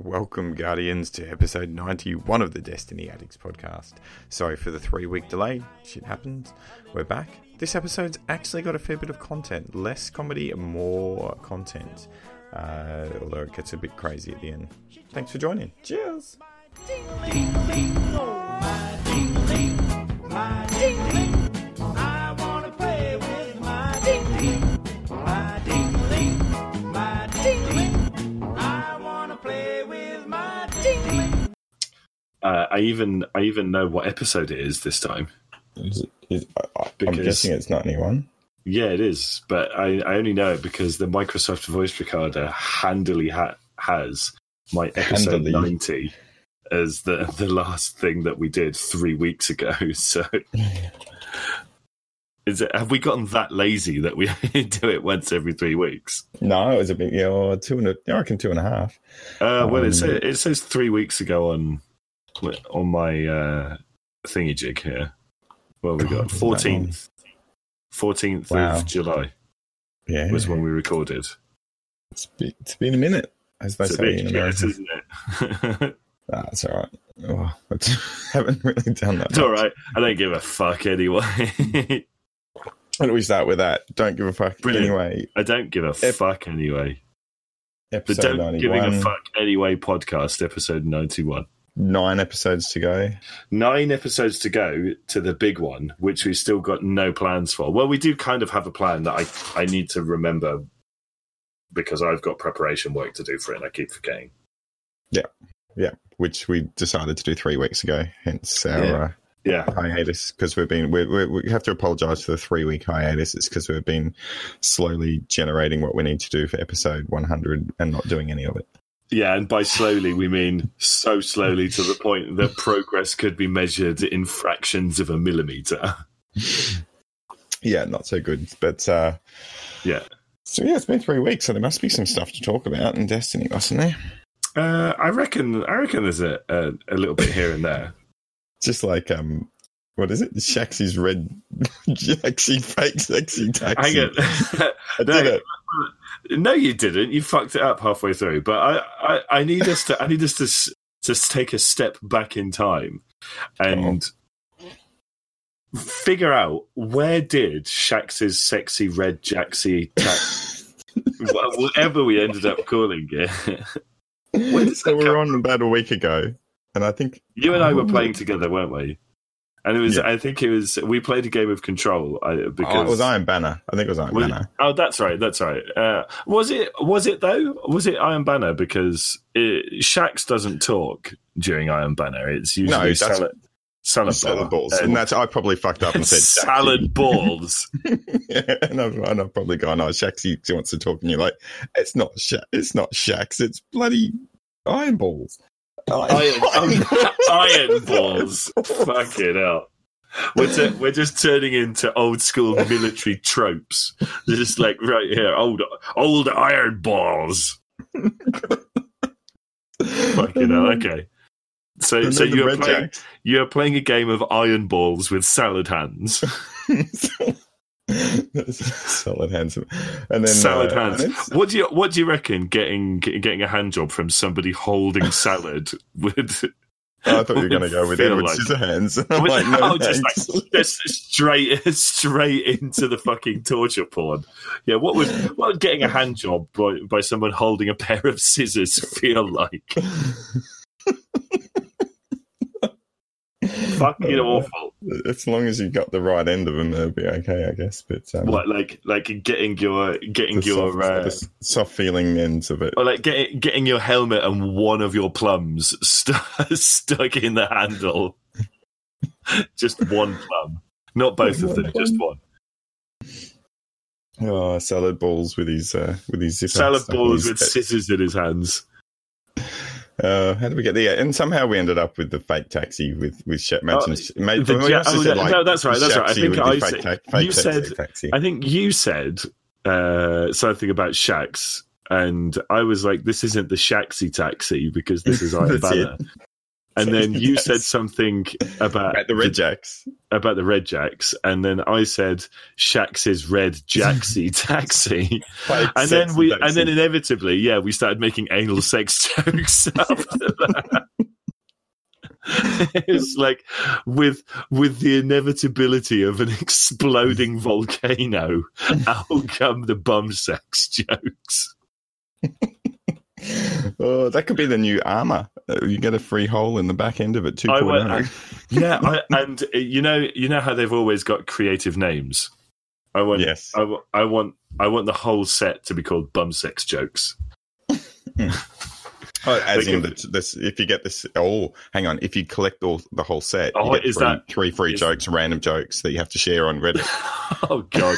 Welcome, Guardians, to episode 91 of the Destiny Addicts podcast. Sorry for the three week delay. Shit happens. We're back. This episode's actually got a fair bit of content. Less comedy, more content. Uh, although it gets a bit crazy at the end. Thanks for joining. Cheers. I Uh, I even I even know what episode it is this time. Is it, is, I, I'm guessing it's 91. Yeah, it is, but I, I only know it because the Microsoft Voice Recorder handily ha- has my episode Handily. ninety as the the last thing that we did three weeks ago. So, is it? Have we gotten that lazy that we do it once every three weeks? No, it was a bit, yeah, well, two and a, I reckon two and a half. Uh, well, it, Um, says, it says three weeks ago on on my uh, thingy jig here. Well, we got fourteenth, fourteenth Wow. of July Yeah. was when we recorded. It's been, it's been a minute, as they It's a say bit in yes, isn't it? Ah, it's all right. Oh, I haven't really done that. it's all much. right. I don't give a fuck anyway. Why don't we start with that? Don't give a fuck. Brilliant. Anyway, I don't give a Ep- fuck anyway. The episode Don't 91. Giving a Fuck Anyway podcast, episode 91. Nine episodes to go. Nine episodes to go to the big one, which we've still got no plans for. Well, we do kind of have a plan that I, I need to remember because I've got preparation work to do for it and I keep forgetting. Yeah. Yeah. Which we decided to do three weeks ago. Hence our Yeah. uh, Yeah. hiatus because we've been we, we, we have to apologise for the three week hiatus. It's because we've been slowly generating what we need to do for episode 100 and not doing any of it. Yeah, and by slowly we mean so slowly to the point that progress could be measured in fractions of a millimeter. Yeah, not so good. But uh, Yeah. so yeah, it's been three weeks, so there must be some stuff to talk about in Destiny, mustn't there? Uh, I reckon. I reckon there's a, a, a little bit here and there. Just like um, what is it? Shaxy's red, Jaxy fake sexy taxi. Hang on. I did it. No, you didn't. You fucked it up halfway through. But I, I, I need us to. I need us to to take a step back in time and figure out where did Shaxx's sexy red Jaxy ta- whatever we ended up calling it. So we were on about a week ago, and I think You and I were Oh. playing together, weren't we? And it was. Yeah. I think it was. We played a game of Control because oh, it was Iron Banner. I think it was Iron Was- Banner. Oh, that's right. That's right. Uh, was it? Was it though? Was it Iron Banner? Because it, Shaxx doesn't talk during Iron Banner. It's usually No, salad, salad, Salad balls, And- and that's I probably fucked up and said salad balls. yeah, and I've, and I've probably gone, oh, Shaxy wants to talk, and you're like, it's not Sha- it's not Shaxx, it's bloody Iron Balls. Iron, iron balls. Fucking hell. We're, t- we're just turning into old school military tropes. They're just like right here, old old iron balls. Fucking hell. Okay. So, so you're playing, you're playing a game of iron balls with salad hands. Solid hands, and then salad uh, hands. and it's- What do you What do you reckon? Getting getting a hand job from somebody holding salad with Oh, I thought you were going to go with Edward like- Scissorhands. I'm With- like, no, oh, just like just straight straight into the fucking torture porn. Yeah, what would what would getting a hand job by, by someone holding a pair of scissors feel like? Fucking awful. As long as you got the right end of them, it'll be okay, I guess. But um, What like like getting your getting the, your soft, uh, soft feeling ends of it. or like getting getting your helmet and one of your plums st- stuck in the handle. just one plum, not both of them, just one. Oh, salad balls with his uh, with his Salad balls his with head. scissors in his hands. Uh, how did we get there? And somehow we ended up with the fake taxi with with Shep mentioned. Oh, mate, the ja- oh, no, like, no, that's right, that's right. I think I said- ta- you taxi- said- taxi. I think you said uh, something about Shaxx, and I was like, "This isn't the Shaxi taxi because this is Banner." And then you said something about At the Red Jacks. about the Red Jacks, and then I said Shaxx's Red Jaxy Taxi, Like and then we taxi. and then inevitably, yeah, we started making anal sex jokes after that. it's like with with the inevitability of an exploding volcano, out come the bum sex jokes. Oh, that could be the new armor. You get a free hole in the back end of it. Two point went- Yeah, I, and uh, you know, you know how they've always got creative names. I want, Yes. I, I want, I want the whole set to be called bum sex jokes. Oh, as They in could- the, this, if you get this, oh, hang on, if you collect all the whole set, you Oh, get is three, that- three free is- jokes, random jokes that you have to share on Reddit. Oh God!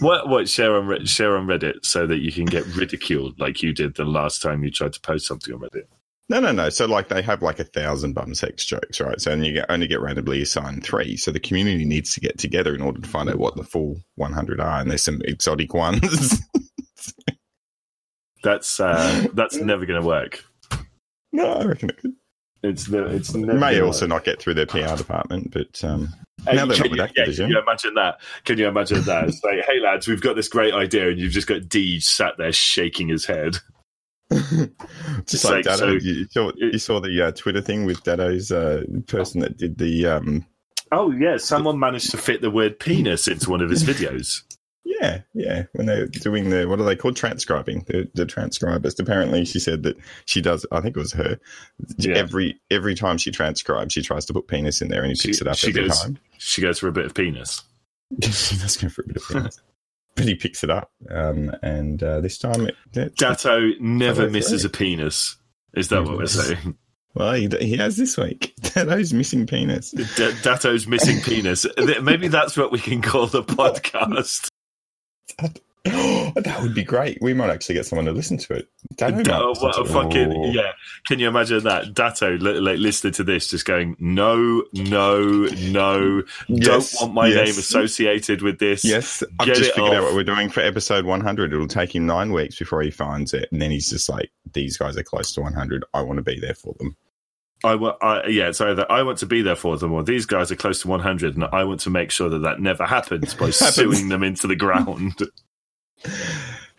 what? What? Share on share on Reddit so that you can get ridiculed like you did the last time you tried to post something on Reddit. No, no, no. So like they have like a thousand bum sex jokes, right? So and you get, only get randomly assigned three. So the community needs to get together in order to find out what the full 100 are, and there's some exotic ones. That's uh, that's never going to work. No, I reckon it could. It's the it's It never may also not get through their PR department, but um, Hey, Now they're can not you, with yeah, can you imagine that? Can you imagine that? It's like, hey lads, we've got this great idea, and you've just got Deej sat there shaking his head. just like like, Datto, so- you, saw, you saw the uh, Twitter thing with Datto's uh, person that did the um, Oh yeah, someone managed to fit the word penis into one of his videos. Yeah, yeah. When they're doing the what are they called? Transcribing. The, the transcribers. Apparently, she said that she does. I think it was her. Yeah. Every every time she transcribes, she tries to put penis in there, and he She- picks it up she every goes- time. She goes for a bit of penis. she does go for a bit of penis, but he picks it up. Um, and uh, this time, it, it- Datto never misses a penis. Is that what we're saying? well, he, he has this week. Datto's missing penis. D- Datto's missing penis. Maybe that's what we can call the podcast. that would be great. We might actually get someone to listen to it. Might Oh, what a fucking Oh. yeah! Can you imagine that Datto like listening to this, just going, "No, no, no! Yes, don't want my yes. name associated with this." Yes, I've Get just figured out what we're doing for episode 100. It'll take him nine weeks before he finds it, and then he's just like, "These guys are close to 100. I want to be there for them." I want, yeah, it's either I want to be there for them, or these guys are close to 100, and I want to make sure that that never happens by Happens. suing them into the ground.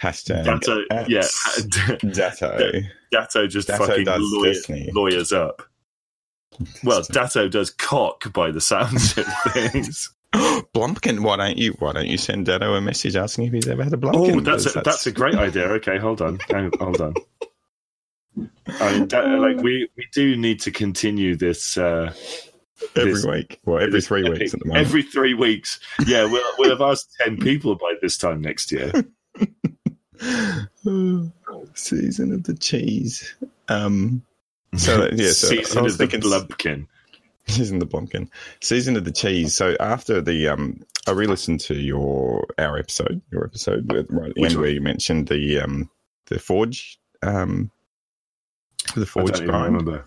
Hashtag yeah, Datto. Datto just Datto fucking lawyer, lawyers up. Well, Datto does cock by the sounds of things. Blumpkin, why don't you? Why don't you send Datto a message asking if he's ever had a Blumpkin? Oh, that's a, Because that's a great idea. Okay, hold on, hold on. I mean, that, like we we do need to continue this uh, every this- week. Well, every this three epic- weeks at the moment. Every three weeks, yeah. We'll we'll have asked ten people by this time next year. Oh, season of the cheese. Um. So yeah, so I season was of the thinking- Blumpkin. Season of the Blumpkin. Season of the Cheese. So after the um I re-listened to your our episode, your episode with right at the end where you mentioned the um the Forge um the Forge don't grind. remember.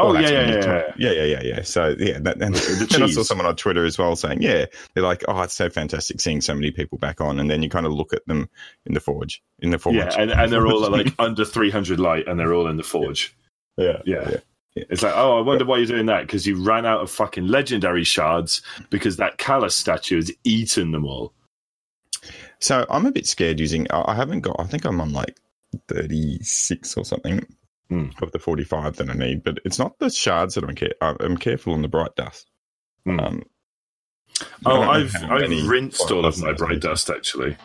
Oh Well, yeah, yeah, yeah, yeah. yeah, yeah, yeah, yeah. So yeah, that, and The then I saw someone on Twitter as well saying, yeah, they're like, oh, it's so fantastic seeing so many people back on, and then you kind of look at them in the Forge, in the Forge, Yeah, and, and they're all like under 300 light, and they're all in the forge. yeah, Yeah. yeah. It's like, oh, I wonder why you're doing that because you ran out of fucking legendary shards because that Calus statue has eaten them all. So I'm a bit scared using. I I haven't got. I think I'm on like 36 or something Hmm. of the 45 that I need, but it's not the shards that I'm care. I'm careful on the bright dust. Hmm. Um, oh, I've I've rinsed all of my bright dust actually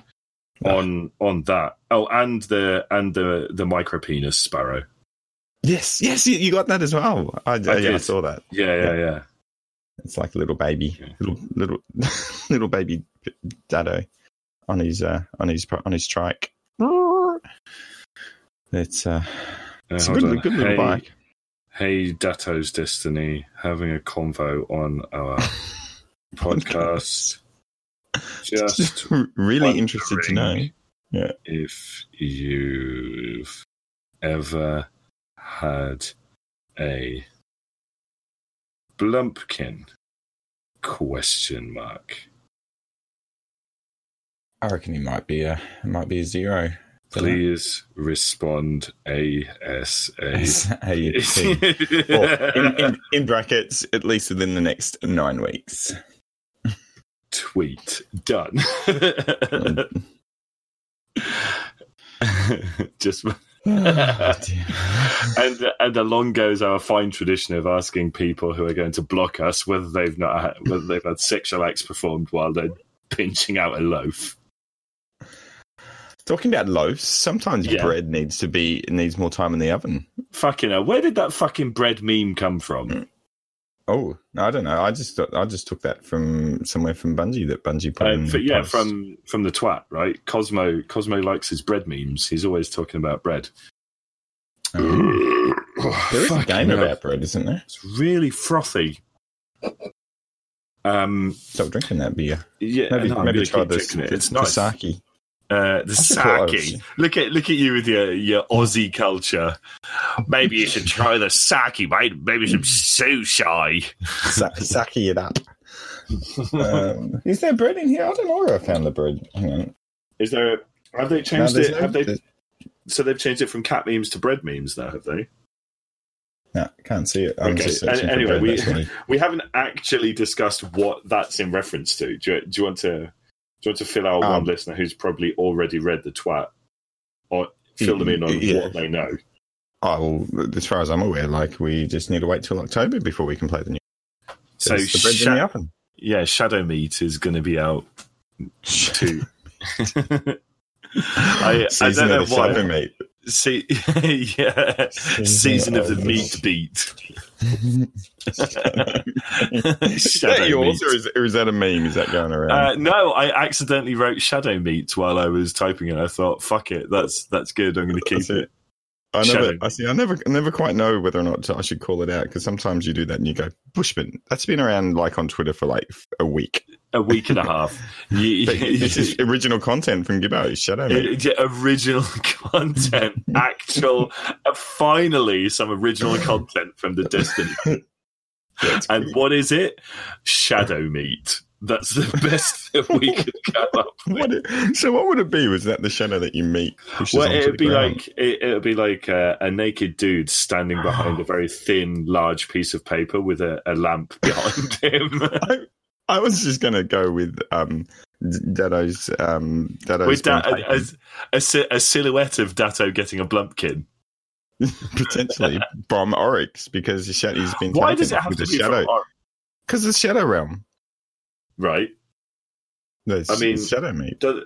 on on that. Oh, and the and the the micro penis sparrow. Yes, yes, you- you got that as well. I, yeah, I saw that. Yeah, yeah, yeah. It's like a little baby, Okay. little little little baby Datto on his uh, on his on his trike. It's uh, Uh, it's a good, good little hey, bike. Hey, Datto's Destiny, having a convo on our podcast. Just really interested to know. wondering if you've ever had a blumpkin question mark I reckon he might be a it might be a zero. Please respond ASA. S-A-P. Or in, in, in brackets, at least within the next nine weeks. Tweet done. Just Oh, and and along goes our fine tradition of asking people who are going to block us whether they've not had, whether they've had sexual acts performed while they're pinching out a loaf. Talking about loaves, sometimes Yeah. bread needs to be needs more time in the oven. Fucking hell, where did that fucking bread meme come from? Oh, I don't know. I just I just took that from somewhere from Bungie that Bungie put Uh, in. for- yeah, post. from from the twat, right? Cosmo Cosmo likes his bread memes. He's always talking about bread. Um, there is a game hell. about bread, isn't there? It's really frothy. Um, Stop drinking that beer. yeah, Maybe no, maybe try drinking it. It's the nice. sake. Uh, the I just thought I was- sake. Look at look at you with your your Aussie culture. Maybe you should try the sake, mate. Maybe some sushi. Sa- sake it up. um, is there bread in here? I don't know where I found the bread. Hang on. Is there? Have they changed there's it? no- have they? there's- So they've changed it from cat memes to bread memes now, have they? No, can't see it. I'm Okay, just an- anyway, bread. we- We haven't actually discussed what that's in reference to. Do you, do you want to? Do you want to fill out Um, one listener who's probably already read the twat, or fill them in on Yeah. what they know? Oh, well, as far as I'm aware, like we just need to wait till October before we can play the new. So the bread's Sha- in the oven. yeah, Shadow Meat is going to be out too. I, I don't know of the why. Shadow meat. See, yeah, season of the meat beat. Is that yours meat. or is, or is that a meme? Is that going around? Uh, no, I accidentally wrote shadow meat while I was typing it. I thought, fuck it, that's that's good. I'm going to keep it. it. I never, Shadow I see. I never, never quite know whether or not I should call it out because sometimes you do that and you go Bushman. That's been around like on Twitter for like a week. A week and a half. You- this is original content from Gibbo. Shadow meat. It- original content, actual, uh, finally some original content from the Destiny. And what is it? Shadow meat. That's the best that we could come up with. What it- so what would it be? Was that the shadow that you meet? Well, it'd be like it, it'd be like uh, a naked dude standing behind a very thin, large piece of paper with a, a lamp behind him. I was just going to go with um, Datto's um, Datto's with da- a, a, a, silhouette of Datto getting a blumpkin. potentially from Oryx because the shadow he's been Why does it have to the be shadow because the shadow realm. Right? The I mean- shadow meat. Does-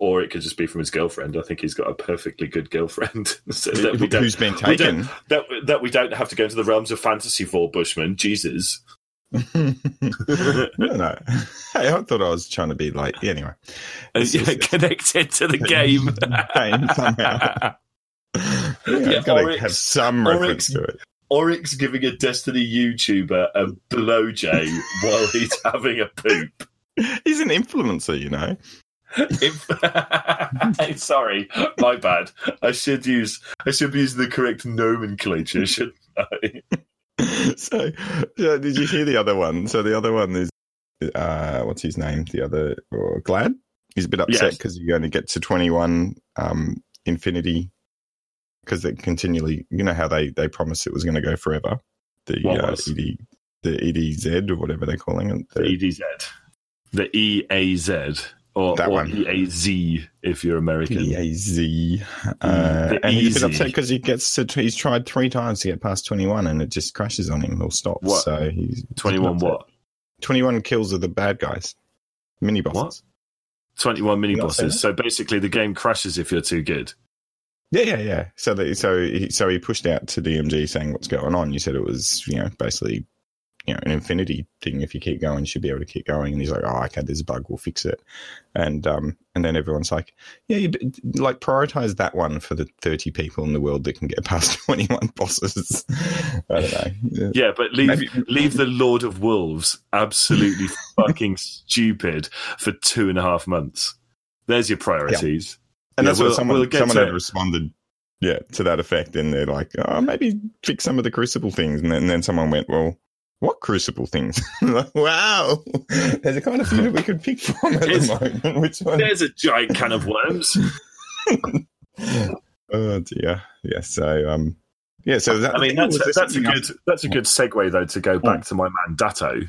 or it could just be from his girlfriend. I think he's got a perfectly good girlfriend. so that, we don't, Who's been taken? that, that we don't have to go into the realms of fantasy for Bushman. Jesus. no, no. Hey, I thought I was trying to be like anyway. This Yeah, connected to the game. Game somehow. Yeah, Yeah, I've got to have some reference to it. Oryx giving a Destiny YouTuber a blowjay while he's having a poop. He's an influencer, you know. If- Sorry, my bad. I should use I should be using the correct nomenclature, shouldn't I? so, did you hear the other one? So the other one is, uh, what's his name? The other, or Glad? He's a bit upset Yes. because you only to get to 21 um, Infinity because they continually, you know how they, they promised it was going to go forever. The What uh? ED, the EDZ or whatever they're calling it. The The- EDZ. The EAZ. Or, That or one. EAZ if you're American. PAZ. Uh, The and he's a bit upset because he gets to, he's tried three times to get past 21 and it just crashes on him or stops. What? So he's 21 upset. what? 21 kills of the bad guys, mini bosses. 21 mini bosses. So basically the game crashes if you're too good. Yeah, yeah, yeah. So, that, so, he, so he pushed out to DMG saying what's going on. You said it was, you know, basically, you know, an infinity thing. If you keep going, you should be able to keep going. And he's like, oh, okay, there's a bug, we'll fix it. And um, and then everyone's like, yeah, you like prioritize that one for the thirty people in the world that can get past twenty one bosses. I don't know. Yeah, but leave Maybe- leave the Lord of Wolves absolutely fucking stupid for two and a half months. There's your priorities. And Yeah, that's we'll- what someone we'll someone had responded, yeah, to that effect. And they're like, oh, maybe fix some of the Crucible things. And then, and then someone went, well, what Crucible things? like, wow, there's a kind of few that we could pick from at It's- the moment. Which one? There's a giant can of worms. oh dear. Yeah. So um, yeah. So that I mean, that's, that's a good that's a good segue though to go back to my man Datto.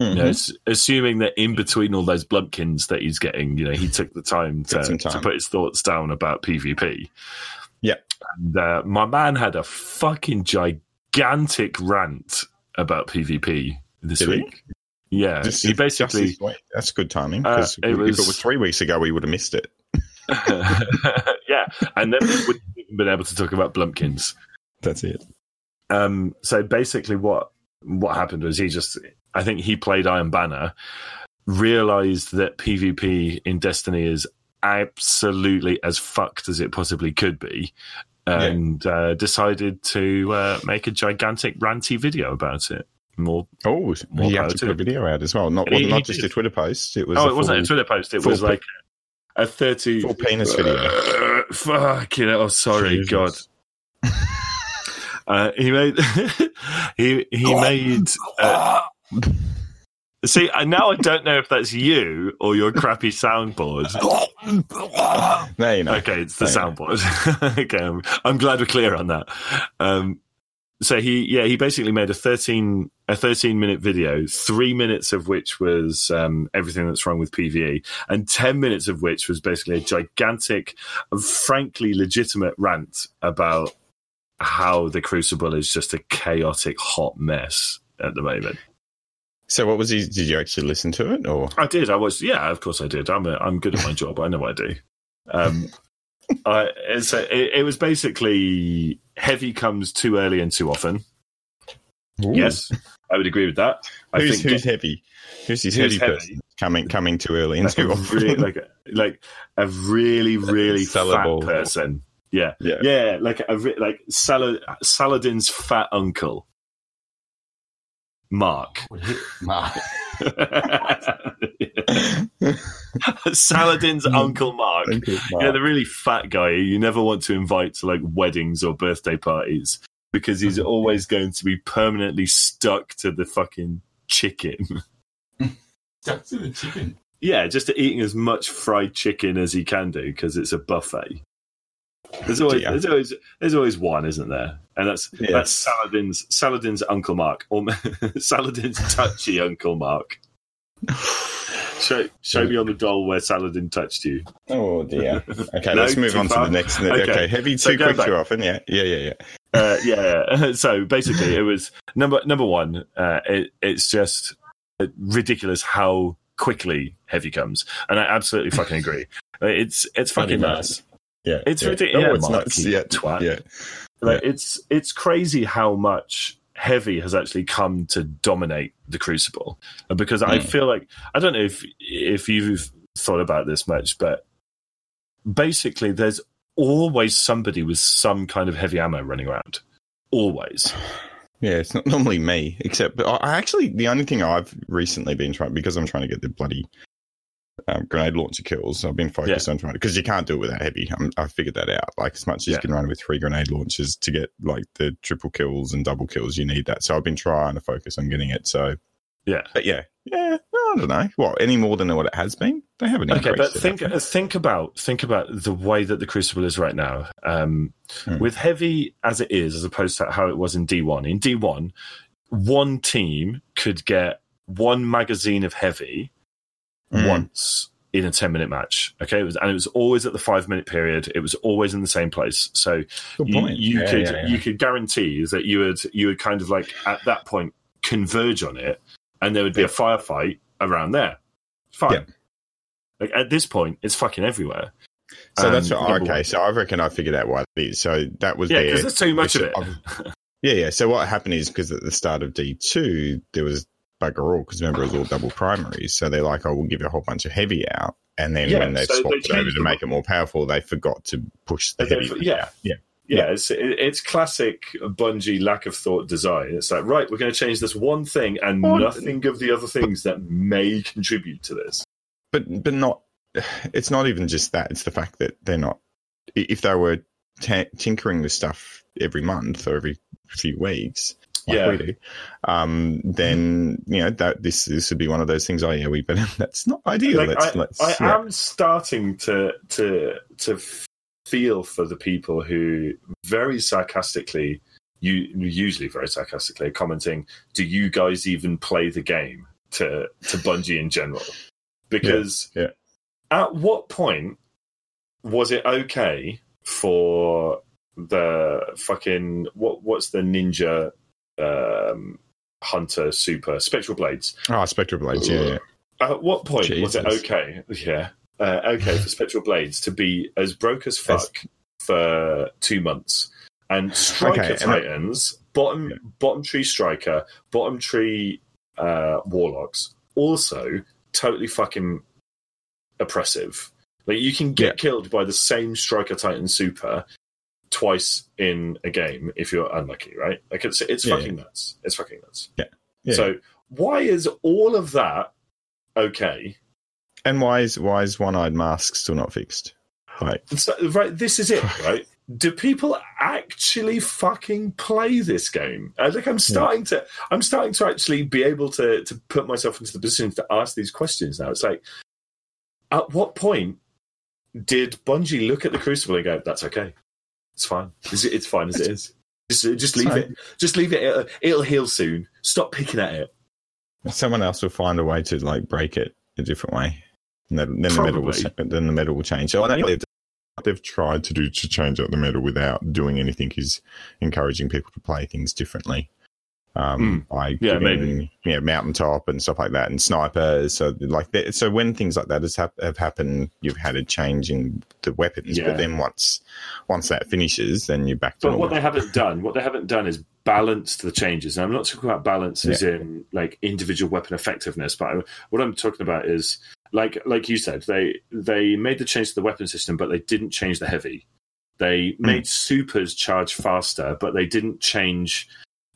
Else? You know, s- assuming that in between all those blumpkins that he's getting, you know, he took the time to, time. to put his thoughts down about PvP. Yeah. And uh, my man had a fucking gigantic rant about PvP this Did he? week. Yeah, Just- he basically, that's good timing. Uh, 'cause it if was- it was three weeks ago, we would have missed it. yeah, and then we wouldn't even been able to talk about Blumpkins. That's it. Um, so basically, what what happened was he just, I think he played Iron Banner, realized that PvP in Destiny is absolutely as fucked as it possibly could be, and uh, decided to uh, make a gigantic ranty video about it. More, Oh, More he had to put a video out as well. Not He- not he just did. a Twitter post. It was. oh, it wasn't a Twitter post. It was pi- like a thirty full penis video. Uh, fuck you know. Oh, sorry, Jesus. God. Uh, he made he he made. Uh, see, now I don't know if that's you or your crappy soundboard. There you know. Okay, it's the Fair soundboard. okay, I'm, I'm glad we're clear on that. Um, so he, yeah, he basically made a 13, a 13 minute video, three minutes of which was um, everything that's wrong with PVE, and 10 minutes of which was basically a gigantic, frankly legitimate rant about how the Crucible is just a chaotic, hot mess at the moment. So, what was he? Did you actually listen to it, or I did. I was. Yeah, of course I did. I'm. A, I'm good at my job. I know what I do. Um, I, a, it, it was basically heavy comes too early and too often. Yes, I would agree with that. I who's think who's heavy? Who's this Who's heavy, heavy? person coming coming too early and like too often? really, like a, like a really really fat person. Yeah, yeah. yeah, like a like Sal- Saladin's fat uncle, Mark. Mark. Saladin's mm. uncle Mark. Mark. Yeah, the really fat guy you never want to invite to like weddings or birthday parties because he's mm-hmm. always going to be permanently stuck to the fucking chicken. Stuck to the chicken. yeah, just eating as much fried chicken as he can do because it's a buffet. There's always, there's always, there's always one, isn't there? And that's Yes. that's Saladin's Saladin's Uncle Mark or Saladin's touchy Uncle Mark. Show, show me on the doll where Saladin touched you. Oh dear. Okay, No, let's move on far? to the next. Okay. Okay, heavy So too quick back. too often. Yeah, yeah, yeah, yeah. uh, yeah. So basically, it was number number one. Uh, it, it's just ridiculous how quickly heavy comes, and I absolutely fucking agree. It's it's fucking nuts. Yeah, It's yeah. ridiculous. Yeah, it's Mark, nuts. Yeah, twat. yeah. Like it's it's crazy how much heavy has actually come to dominate the crucible And because I Mm. feel like I don't know if if you've thought about this much, but basically there's always somebody with some kind of heavy ammo running around. Always. Yeah, it's not normally me, except but I I actually the only thing I've recently been trying because I'm trying to get the bloody um, grenade launcher kills. I've been focused on trying because you can't do it without heavy. I'm, I figured that out. Like as much as Yeah. you can run with three grenade launchers to get like the triple kills and double kills, you need that. So I've been trying to focus on getting it. So Yeah. but yeah, yeah. I don't know Well, any more than what it has been. They haven't. Okay, but think think about think about the way that the Crucible is right now. Um, Hmm. With heavy as it is, as opposed to how it was in D one. In D one, one team could get one magazine of heavy Mm. once in a ten minute match. Okay, it was, and it was always at the five minute period. It was always in the same place. So Good you, point. you Yeah, could yeah, yeah. you could guarantee that you would you would kind of like at that point converge on it, and there would be a firefight around there. Fine. Like at this point, it's fucking everywhere. So that's Um, what, okay. So I reckon I figured out why is. So that was Yeah, because there's too much of it. Yeah, yeah. So what happened is because at the start of D two there was bugger all because remember it was all double primaries. So they're like, "Oh, we'll give you a whole bunch of heavy out," and then Yeah, when they so swapped they it over to make it more powerful, they forgot to push the heavy. they've- yeah. yeah. Yeah, it's it, it's classic Bungie lack of thought design. It's like right, we're going to change this one thing and nothing of the other things that may contribute to this. but but not. It's not even just that. It's the fact that they're not. If they were ta tinkering with stuff every month or every few weeks, like Yeah. we do, um, then you know that this this would be one of those things. Oh yeah, we but that's not ideal. Like, let's I, let's I yeah. am starting to to to feel for the people who very sarcastically, you usually very sarcastically, commenting, "Do you guys even play the game?" to to Bungie in general, because Yeah, yeah. at what point was it okay for the fucking what what's the ninja um, hunter super spectral blades? Oh, Spectral Blades. Yeah, yeah. At what point was it okay? Yeah, uh, okay for Spectral Blades to be as broke as fuck for two months, and Striker Okay, and I- Titans, bottom Yeah. bottom tree Striker, bottom tree uh, Warlocks, also totally fucking oppressive. Like you can get Yeah. killed by the same Striker Titan Super twice in a game if you're unlucky, right? Like it's it's Yeah, fucking nuts. It's fucking nuts. Yeah. So why is all of that okay? And why is why is one eyed mask still not fixed? Right. So, right, this is it, right? Do people actually fucking play this game? Uh, like, I'm starting to, I'm starting to actually be able to to put myself into the position to ask these questions now. It's like, at what point did Bungie look at the Crucible and go, "That's okay, it's fine, it's, it's fine as it is. Just, just leave it, just leave it. It'll, it'll heal soon. Stop picking at it." someone else will find a way to like break it a different way, and then, then the metal will then the metal will change. So I think they've, they've tried to do to change up the metal without doing anything is encouraging people to play things differently. Um, by Hmm. Yeah, maybe. you know, mountaintop and stuff like that, and snipers. So like, that, so when things like that has hap- have happened, you've had a change in the weapons. Yeah. But then once once that finishes, then you're back to But what they haven't done, what they haven't done is balanced the changes. And I'm not talking about balance as in like individual weapon effectiveness, but I, what I'm talking about is like like you said, they they made the change to the weapon system, but they didn't change the heavy. They Hmm. made supers charge faster, but they didn't change.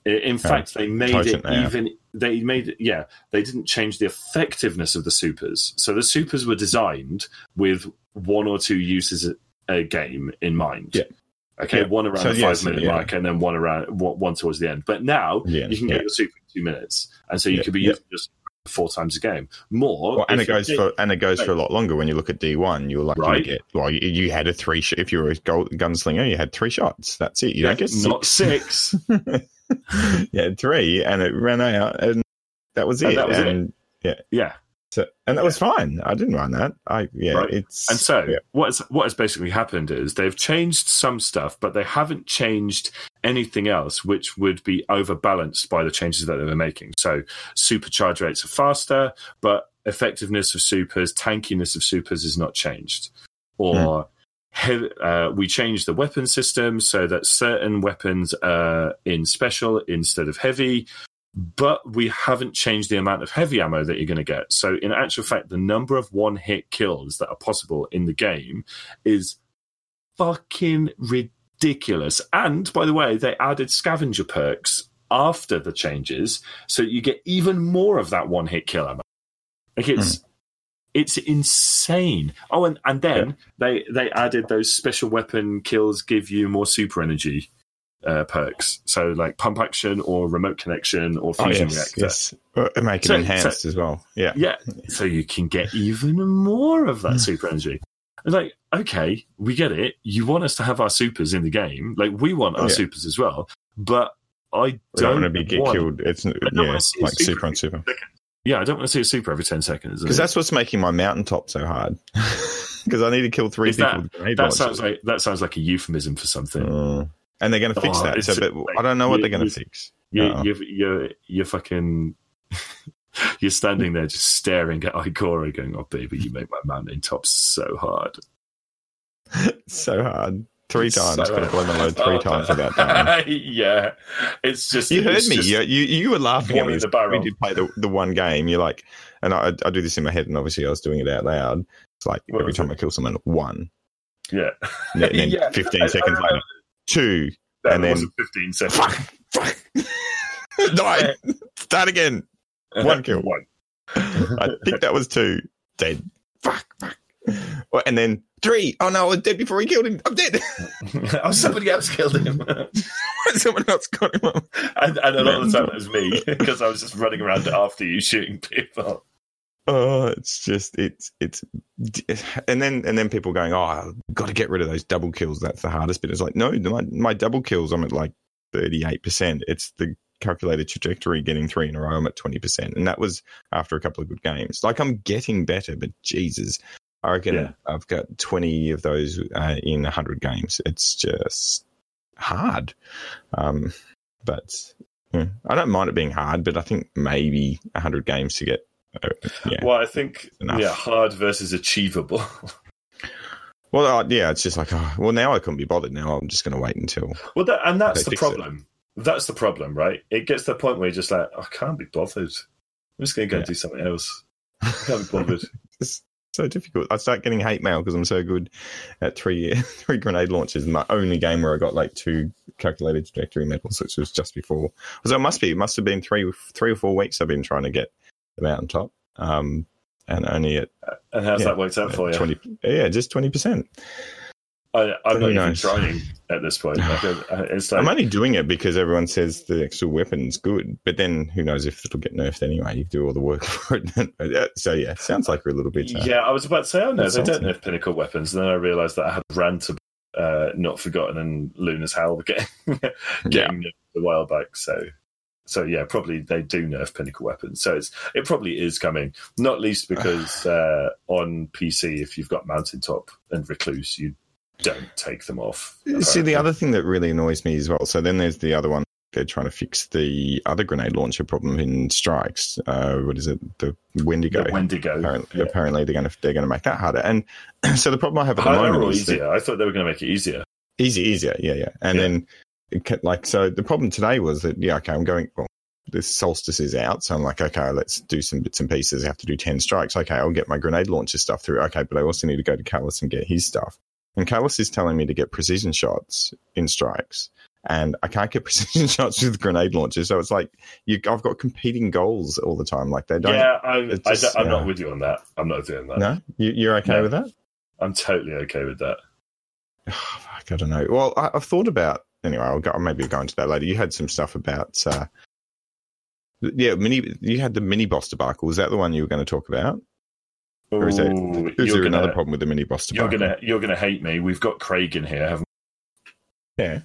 In fact, they made it even. They made it. Yeah, they didn't change the effectiveness of the supers. So the supers were designed with one or two uses a, game in mind. Yeah. Okay, Yeah. one around So, the five minute yeah. mark, and then one around one, towards the end. But now you can get your super in two minutes, and so you could be using just four times a game. More, Well, and it goes you- for and it goes for a lot longer. When you look at D one, you're lucky Right. to get. Well, you, you had a three. Sh- if you were a gold, gunslinger, you had three shots. That's it. You don't get not six. had three, and it ran out, and that was And it. that was it. and yeah, so, and that was fine. I didn't run that. I yeah, Right. it's And so, yeah. what has what has basically happened is they've changed some stuff, but they haven't changed anything else, which would be overbalanced by the changes that they were making. So, supercharge rates are faster, but effectiveness of supers, tankiness of supers is not changed. Or he- uh, we changed the weapon system so that certain weapons are in special instead of heavy. But we haven't changed the amount of heavy ammo that you're going to get. So, in actual fact, the number of one hit kills that are possible in the game is fucking ridiculous. And by the way, they added scavenger perks after the changes, so you get even more of that one hit kill ammo. Like it's it's insane. Oh, and, and then they they added those special weapon kills give you more super energy uh, perks. So like pump action or remote connection or oh, fusion yes, reactor. yes. Uh, make it So- enhanced as well. Yeah, Yeah, so you can get even more of that super energy. It's like, okay, we get it. You want us to have our supers in the game, like we want our Yeah. supers as well. But I we don't, want to be get want- killed. It's yeah, wanna see a like super super on super. Yeah, I don't want to see a super every ten seconds. Because that's what's making my mountaintop so hard. Because I need to kill three Is people that- with that sounds like that sounds like a euphemism for something. Mm. And they're going to fix Oh, that. So, but like- I don't know what you- they're going to fix. You, Uh-oh. you, you're you're fucking. You're standing there just staring at Ikora, going, "Oh, baby, you make my mountain top so hard." so hard. Three It's times. so blow my load three times without that. yeah, it's just You heard me. You, you you were laughing at me. We did play the, the one game. You're like, and I, I do this in my head, and obviously I was doing it out loud. It's like What every time I kill someone, one. yeah. And then, Yeah. 15 I- I seconds remember later, two. That And then- wasn't 15 seconds. Fuck, fuck. Die. Start again. One kill. One. I think that was two. Dead. Fuck, fuck. Well, and then three. Oh no, I was dead before he killed him. I'm dead. oh, somebody else killed him. Someone else got him. and, and a lot of the time it was me because I was just running around after you shooting people. Oh, it's just it's it's and then and then people going, oh, I've got to get rid of those double kills. That's the hardest bit. It's like no, my my double kills. I'm at like thirty eight percent. It's the calculated trajectory getting three in a row. I'm at twenty percent, and that was after a couple of good games. Like I'm getting better, but Jesus, I reckon Yeah. I've got twenty of those uh, in hundred games. It's just hard. Um, but yeah, I don't mind it being hard, but I think maybe hundred games to get. Uh, yeah. Well, I think yeah, hard versus achievable. Well, uh, yeah, it's just like, oh, well, now I couldn't be bothered. Now I'm just going to wait until. well, that, and that's the fix it. problem. That's the problem, right? It gets to the point where you're just like, I can't be bothered. I'm just going to go Yeah. do something else. I can't be bothered. It's so difficult. I start getting hate mail because I'm so good at three three grenade launches. My only game where I got like two calculated trajectory medals, which was just before. So it must be. It must have been three three or four weeks. I've been trying to get the mountaintop, um, and only at and how's Yeah. that worked out for you? twenty. Yeah, just twenty percent. I, I'm Who not even trying at this point. Like, like, I'm only doing it because everyone says the actual weapon's good, but then who knows if it'll get nerfed anyway? You do all the work for it. so yeah, sounds like we're a little bit. Uh, yeah, I was about to say, oh no, they don't nerf pinnacle weapons. And then I realised that I had ran to uh, Not Forgotten and Luna's Howl getting, getting nerfed a while back. So, so yeah, probably they do nerf pinnacle weapons. So it's it probably is coming. Not least because uh, on PC, if you've got Mountaintop and Recluse, you don't take them off. See, the other thing that really annoys me as well. So then there's the other one. They're trying to fix the other grenade launcher problem in strikes. Uh, what is it? The Wendigo. the Wendigo. apparently, Yeah. apparently they're going to they're going to make that harder. And so the problem I have at the moment is that- easier? I thought they were going to make it easier. easy, easier, yeah, yeah. And Yeah. then it like so, the problem today was that yeah, okay, I'm going. Well, this solstice is out, so I'm like, okay, let's do some bits and pieces. I have to do ten strikes. Okay, I'll get my grenade launcher stuff through. Okay, but I also need to go to Calus and get his stuff. And Calus is telling me to get precision shots in strikes. And I can't get precision shots with grenade launchers. So it's like you, I've got competing goals all the time. Like they don't. yeah, I'm, I just- don't- I'm yeah. not with you on that. I'm not doing that. No, you, you're okay No. with that? I'm totally okay with that. Oh, fuck, I don't know. Well, I, I've thought about anyway. I'll go. I'll maybe go into that later. You had some stuff about, uh, yeah, mini. You had the mini boss debacle. Was that the one you were going to talk about, or is there, Ooh, is there gonna, another problem with the mini boss You're gonna you're gonna hate me. We've got Craig in here, haven't Yeah.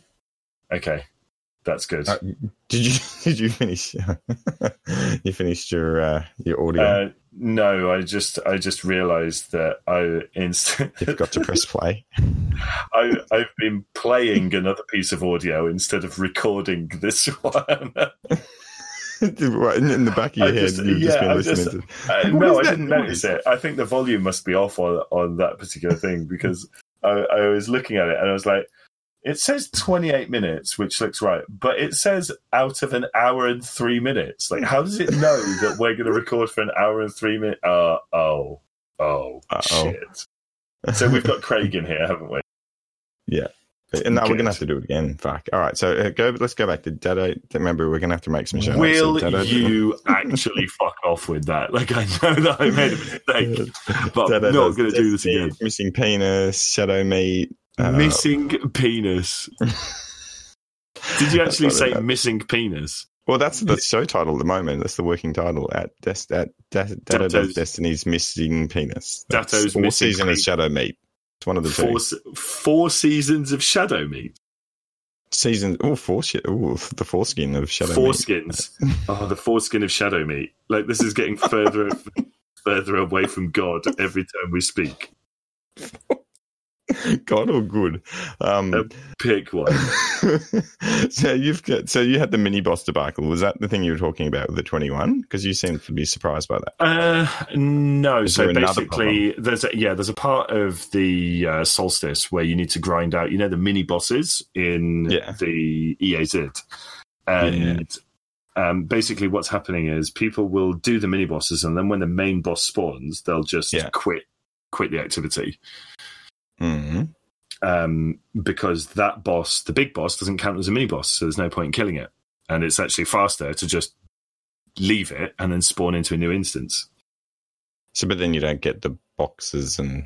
Okay, that's good. Uh, did you did you finish? you finished your uh, your audio. Uh, no, I just I just realised that I inst- you forgot to press play. I I've been playing another piece of audio instead of recording this one. Right, in, in the back of your I head, just- you've just yeah, been I listening just- to. Uh, no, I didn't notice it. I think the volume must be off on on that particular thing because I, I was looking at it and I was like, it says 28 minutes, which looks right, but it says out of an hour and three minutes. Like, how does it know that we're going to record for an hour and three minutes? Uh, oh, oh, Uh-oh. shit. So we've got Craig in here, haven't we? And now we're gonna have to do it again. Fuck. All right. So uh, go. Let's go back to Datto. Remember, we're gonna have to make some show. Will Datto- you actually fuck off with that? Like, I know that I made a mistake, but I'm not to do this again. Missing penis, shadow meat. uh, missing penis. Did you actually say missing penis? Well, that's the show title at the moment. That's the working title at Des- at Datto Datto's- Destiny's missing penis. That's Datto's missing season penis. shadow meat. It's one of the Four, two four seasons of shadow meat. seasons. Oh, foreskin. Oh, the foreskin of shadow meat. Foreskins. oh, the foreskin of shadow meat. Like this is getting further further away from God every time we speak. God or good. Um, Um, Pick one. so you've got so you had the mini boss debacle. Was that the thing you were talking about with the twenty one? Because you seemed to be surprised by that. Uh, no. Is so basically, there's a, yeah, there's a part of the uh, solstice where you need to grind out. You know the mini bosses in Yeah. the EAZ, and um, basically what's happening is people will do the mini bosses, and then when the main boss spawns, they'll just Yeah. quit quit the activity hmm um, because that boss, the big boss, doesn't count as a mini boss, so there's no point in killing it, and it's actually faster to just leave it and then spawn into a new instance. So, but then you don't get the boxes and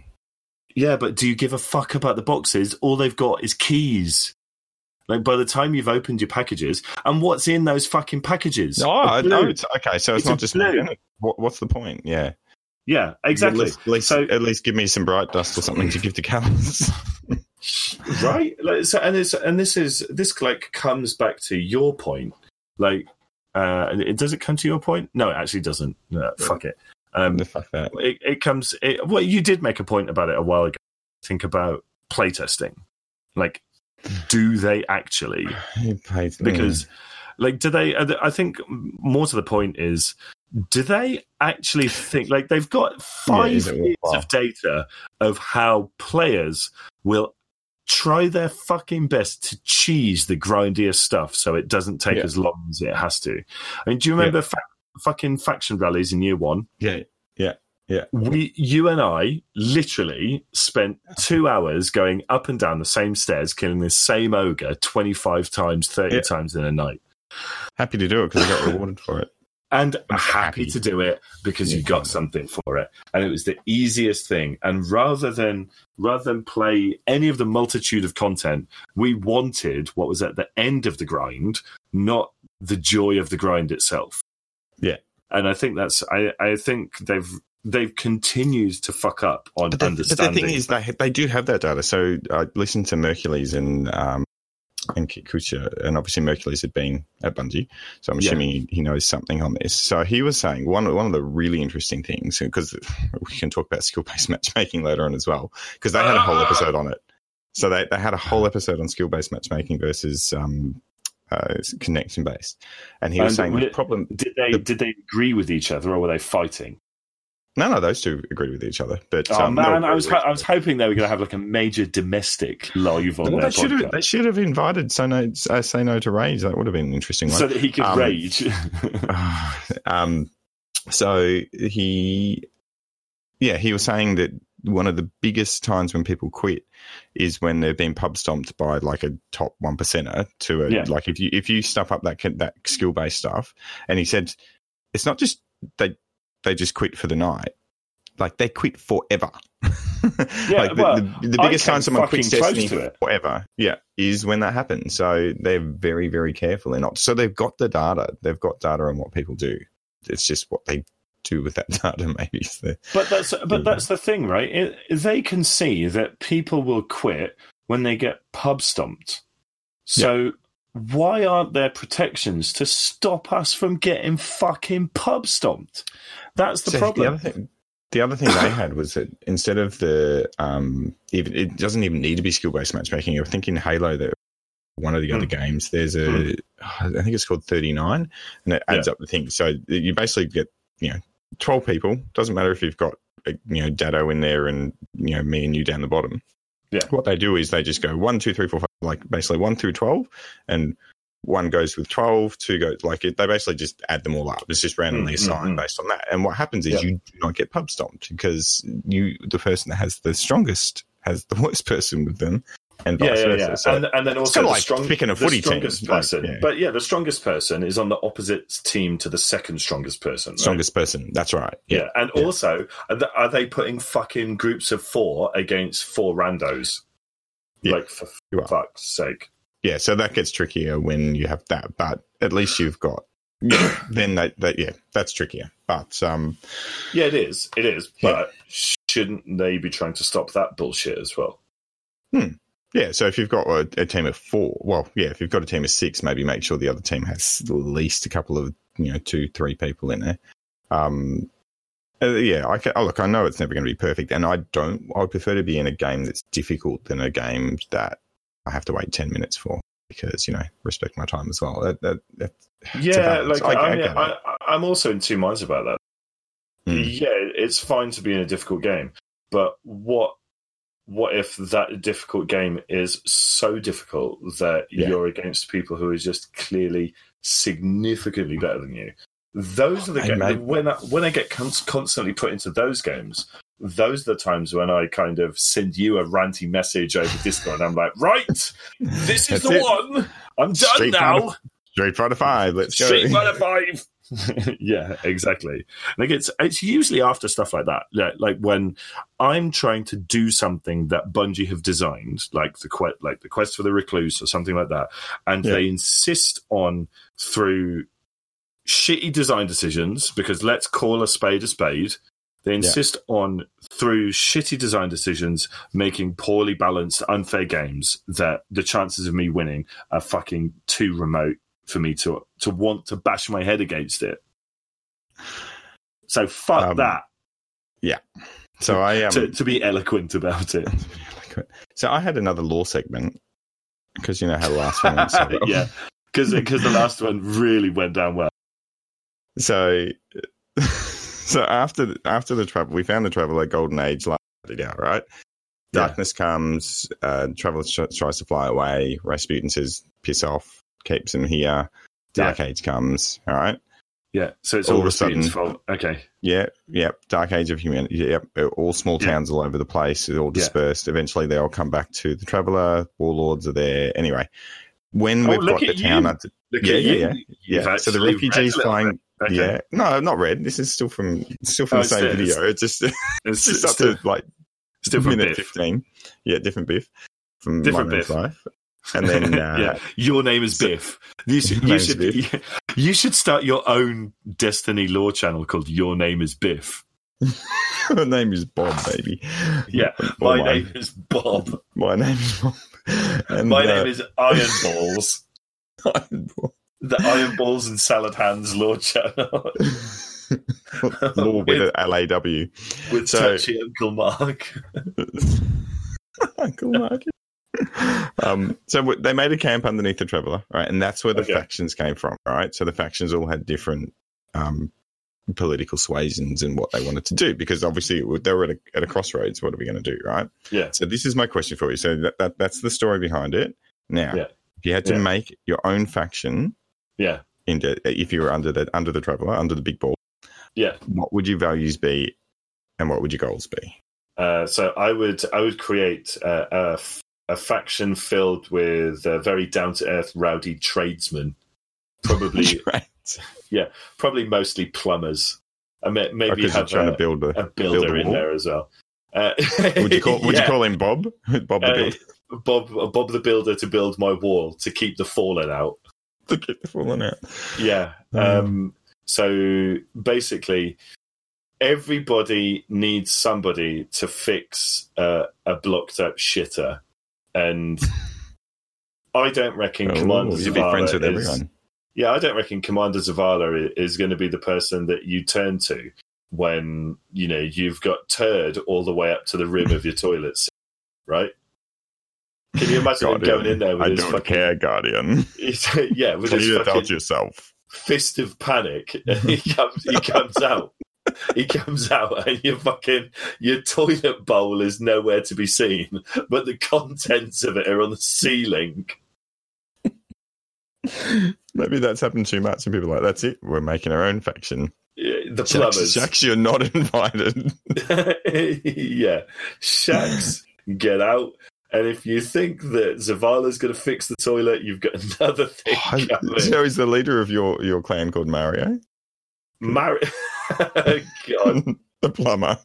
Yeah, but do you give a fuck about the boxes? All they've got is keys. Like by the time you've opened your packages, and what's in those fucking packages? oh no, okay. So it's, It's not just blue. what, what's the point? Yeah, Yeah, exactly. At least, at least, So- at least give me some bright dust or something to give to Callums. right? Like, so, and it's and this is this like comes back to your point. Like uh it does it come to your point? No it actually doesn't. No, fuck. it. Um fuck that. it, it comes it, well you did make a point about it a while ago. Think about playtesting like do they actually? Because like do they i think more to the point is do they actually think like they've got five it years of data of how players will try their fucking best to cheese the grindier stuff so it doesn't take Yeah. as long as it has to i mean do you remember fa- fucking faction rallies in year one yeah, yeah. Yeah. we you and i literally spent two hours going up and down the same stairs killing the same ogre 25 times 30 Yeah. times in a night happy to do it because I got rewarded for it. And I'm happy, happy. to do it because you got something for it and it was the easiest thing and rather than rather than play any of the multitude of content we wanted what was at the end of the grind not the joy of the grind itself Yeah. and i think that's i i think they've they've continued to fuck up on But the, but the thing is, they they do have that data. So I listened to Mercules and um, and Kikucha, and obviously Mercules had been at Bungie, so I'm Yeah. assuming he, he knows something on this. So he was saying one one of the really interesting things because we can talk about skill based matchmaking later on as well because they had a whole episode on it. So they they had a whole episode on skill based matchmaking versus um, uh, connection based, and he was And saying the problem. did they the- did they agree with each other or were they fighting No, no, those two agree with each other. But oh um, man i was ho- i was hoping they were going to have like a major domestic live on Well, their they should have. They should have invited Say No, uh, Say No to Rage. That would have been an interesting one. so that he could Um, rage. um, so he, yeah, he was saying that one of the biggest times when people quit is when they've been pub stomped by like a top one percenter to a Yeah. like if you if you stuff up that that skill based stuff, and he said it's not just they they just quit for the night. Like they quit forever. Yeah, like the, well, the, the biggest time someone quits Destiny to it. forever, yeah, is when that happens. So they're very, very careful. They're not. So they've got the data. They've got data on what people do. It's just what they do with that data. Maybe But that's but that's the thing, right? It, they can see that people will quit when they get pub stomped. So why aren't there protections to stop us from getting fucking pub stomped? That's the So problem. other thing, the other thing they had was that instead of the um, even it doesn't even need to be skill based matchmaking. I think in Halo that one of the other games there's a I think it's called 39 and it adds up the thing. So you basically get you know 12 people. Doesn't matter if you've got uh, you know Datto in there and you know me and you down the bottom. Yeah. What they do is they just go one, two, three, four, five, like basically one through 12, and one goes with 12, two goes like it, they basically just add them all up. It's just randomly Mm, mm, assigned mm. based on that. And what happens is Yeah. you do not get pub stomped because you, the person that has the strongest, has the worst person with them, and yeah, vice yeah, versa. yeah. So and, and then also the, like strong, picking a the footy team. strongest Like, person. yeah. But yeah, the strongest person is on the opposite team to the second strongest person. right? strongest person. That's right. Yeah, and Yeah. also, are th- are they putting fucking groups of four against four randos? Yeah. Like, for fuck's sake. Yeah. So that gets trickier when you have that, but at least you've got. Yeah, then that, that yeah, that's trickier. But um, Yeah, it is. It is. Yeah. But shouldn't they be trying to stop that bullshit as well? Yeah, so if you've got a, a team of four, well, yeah, if you've got a team of six, maybe make sure the other team has at least a couple of, you know, two, three people in there. Um, uh, yeah, I can, oh, look, I know it's never going to be perfect, and I don't. I would prefer to be in a game that's difficult than a game that I have to wait ten minutes for because you know respect my time as well. That, that, that, Yeah, like I, I, I, I, I'm also in two minds about that. Hmm. Yeah, it's fine to be in a difficult game, but what what if that difficult game is so difficult that Yeah. you're against people who are just clearly significantly better than you? Those are the games when I, when I get con- constantly put into those games. Those are the times when I kind of send you a ranty message over Discord. I'm like, right, this is the it. one. I'm done Street now. Fighter- Street Fighter Five. Let's go. Street Fighter Five. yeah, exactly. Like it's it's usually after stuff like that, like, like when I'm trying to do something that Bungie have designed, like the quest, like the quest for the recluse or something like that, and Yeah. they insist on through shitty design decisions because let's call a spade a spade. They insist on, through shitty design decisions, making poorly balanced, unfair games that the chances of me winning are fucking too remote for me to to want to bash my head against it. So fuck Um, that. Yeah. So I um, to, to be eloquent about it. so I had another law segment because you know how the last one went so well. yeah, because the last one really went down well. So, so after after the travel, we found the traveler golden age like out, right? Yeah. Darkness comes. Uh, traveler tr- tries to fly away. Rasputin says, "Piss off." Keeps him here. Dark age comes. All right. Yeah, so it's All all, of a sudden- fault. Okay, Yeah, yep. Dark Age of Humanity. Yep. All small Yeah. towns all over the place. They're all Yeah. dispersed. Eventually, they all come back to the Traveler. Warlords are there. Anyway, when Oh, we've got the at town under, yeah, at yeah, yeah, yeah. So the refugees flying. Okay. Yeah, no, not red. This is still from still from Oh, the same it's- video. It's just It's, it's just it's up still, to like still from minute Biff. fifteen. Yeah, different Biff from Different Biff. Life. And then uh, yeah, your name is so- Biff. You should, you should, you should start your own Destiny lore channel called Your Name is Biff. my name is Bob, baby. Yeah, Or my name is Bob. My name is Bob. And, My uh, name is Iron Balls. Iron Balls. The Iron Balls and Salad Hands lore channel Law with an LAW. with So- touchy Uncle Mark. Uncle Mark. um, so w- they made a camp underneath the Traveller, right? And that's where the Okay. factions came from, right? So the factions all had different um, political suasions and what they wanted to do because obviously they were at a, at a crossroads. What are we going to do, right? Yeah. So this is my question for you. So that, that that's the story behind it. Now, Yeah. if you had to Yeah. make your own faction, Yeah, into if you were under the under the Traveller, under the big ball, yeah. what would your values be, and what would your goals be? Uh, so I would I would create uh, a, f- a faction filled with uh, very down to earth rowdy tradesmen, probably right. probably mostly plumbers. I may, maybe you're have trying a, to build a, a build builder a in there as well. Uh, Would you call Would yeah. you call him Bob? Bob the Uh, Builder Bob Bob the Builder to build my wall to keep the fallen out? To get the falling out. Yeah. Um, Um, so basically, everybody needs somebody to fix uh, a blocked up shitter, and I don't reckon Commander Oh, you'd be friends Zavala with is- everyone. Yeah, I don't reckon Commander Zavala is going to be the person that you turn to when you know you've got turd all the way up to the rim of your toilet, seat, right? Can you imagine him going in there with I his don't fucking care, Guardian. yeah, with Can his you fucking doubt yourself? fist of panic. He comes, he comes out. He comes out, and your fucking your toilet bowl is nowhere to be seen, but the contents of it are on the ceiling. Maybe that's happened too much, and people are like, "That's it. We're making our own faction." The plumbers, Shaxx, you're not invited. yeah, Shaxx, get out. And if you think that Zavala's going to fix the toilet, you've got another thing coming. so is the leader of your your clan called Mario, Mario, God, the plumber?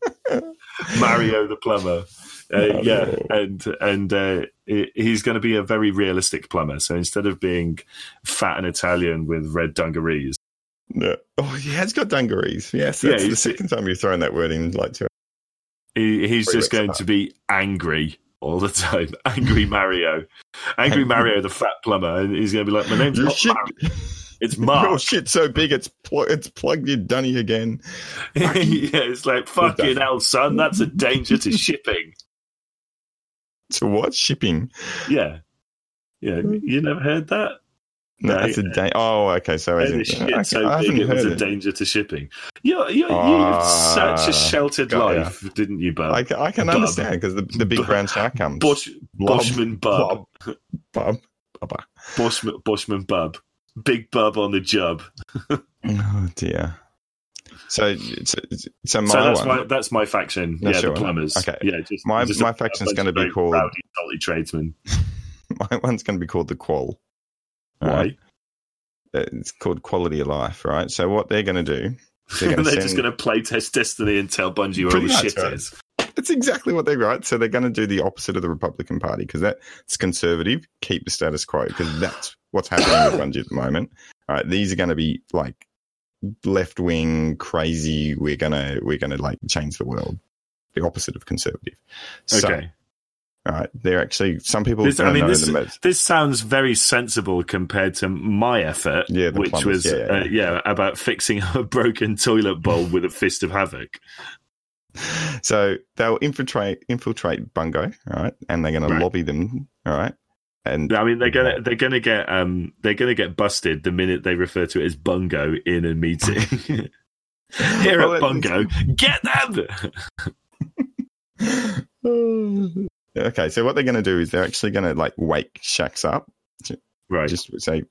Mario the plumber. Uh, Oh, yeah, and and uh, he's going to be a very realistic plumber. So instead of being fat and Italian with red dungarees, Yeah. Oh, he has got dungarees. Yes, Yeah, that's the second time you've thrown that word in like two. he, he's Three just going apart. to be angry all the time. Angry Mario, angry Mario, the fat plumber, and he's going to be like, "My name's Your not shit, Mario, it's your Mark." shit so big it's pl- it's plugged in dunny again. yeah, it's like fucking hell, son. That's a danger to shipping. To what shipping? Yeah, yeah. You never heard that? No, No, it's a day. Oh, okay. So Oh, as the shit okay, so I big it was a it. danger to shipping. You you, you Ah, lived such a sheltered got ya. life, didn't you, Bub? I, I can Bub. understand because the, the big Bub. brown shark comes. Bush, Blob. Bushman Bub, Bub. Bubba. Bushman, Bushman Bub, big Bub on the job. Oh dear. So, so, so my so that's one, my that's my faction. That's yeah, the one. plumbers. Okay. yeah, just My- just my faction's a bunch gonna be called- rowdy, salty tradesmen. my one's going to be called the Qual. Uh-huh. Why? Alright? Uh, it's called Quality of Life, right? So what they're going to do? They're They're, gonna just going to play test Destiny and tell Bungie where all the shit right. is. It's exactly what they write. So they're going to do the opposite of the Republican Party because that's conservative, keep the status quo because that's what's happening with Bungie at the moment. All right, these are going to be like left wing, crazy. We're gonna we're gonna like change the world. The opposite of conservative. So, Okay. All right, they're actually some people. This, I mean, this, as- this sounds very sensible compared to my effort, Yeah, which plumbers, was yeah, yeah, uh, yeah about fixing a broken toilet bowl with a fist of havoc. so they'll infiltrate infiltrate Bungo, all right, and they're going Right. to lobby them, all right, and I mean, they're gonna they're gonna get um they're gonna get busted the minute they refer to it as bungo in a meeting. Here Well, at bungo, get them. Okay, so what they're going to do is they're actually going to like wake Shaxx up, Right. just say,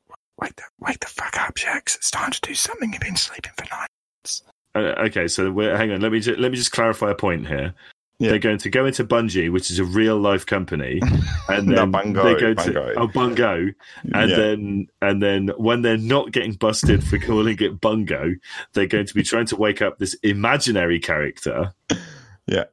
"Wake the wake the fuck up, Shaxx! It's time to do something. You've been sleeping for nights." Uh, okay, so we're, hang on. Let me ju- let me just clarify a point here. Yeah. They're going to go into Bungie, which is a real life company, and No, then Bungo, they go Bungo. to oh Bungo, and Yeah. then and then when they're not getting busted for calling it Bungo, they're going to be trying to wake up this imaginary character. Yeah.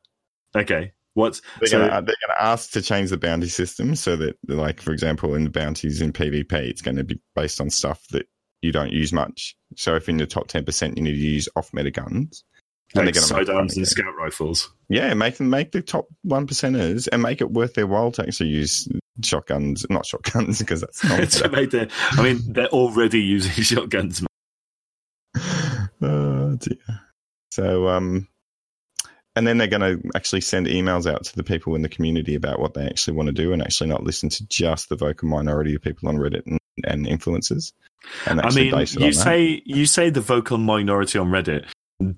Okay. What's They're so- they're gonna ask to change the bounty system so that, like, for example, in the bounties in PvP, it's going to be based on stuff that you don't use much. So if in the top ten percent, you need to use off meta guns, like they're gonna make sidearms and scout rifles? yeah, make them make the top one percenters and make it worth their while to actually use shotguns, not shotguns because that's not. I mean, they're already using shotguns. oh dear. So um. And then they're going to actually send emails out to the people in the community about what they actually want to do, and actually not listen to just the vocal minority of people on Reddit and, and influencers. And I mean, base it you on that. say you say the vocal minority on Reddit.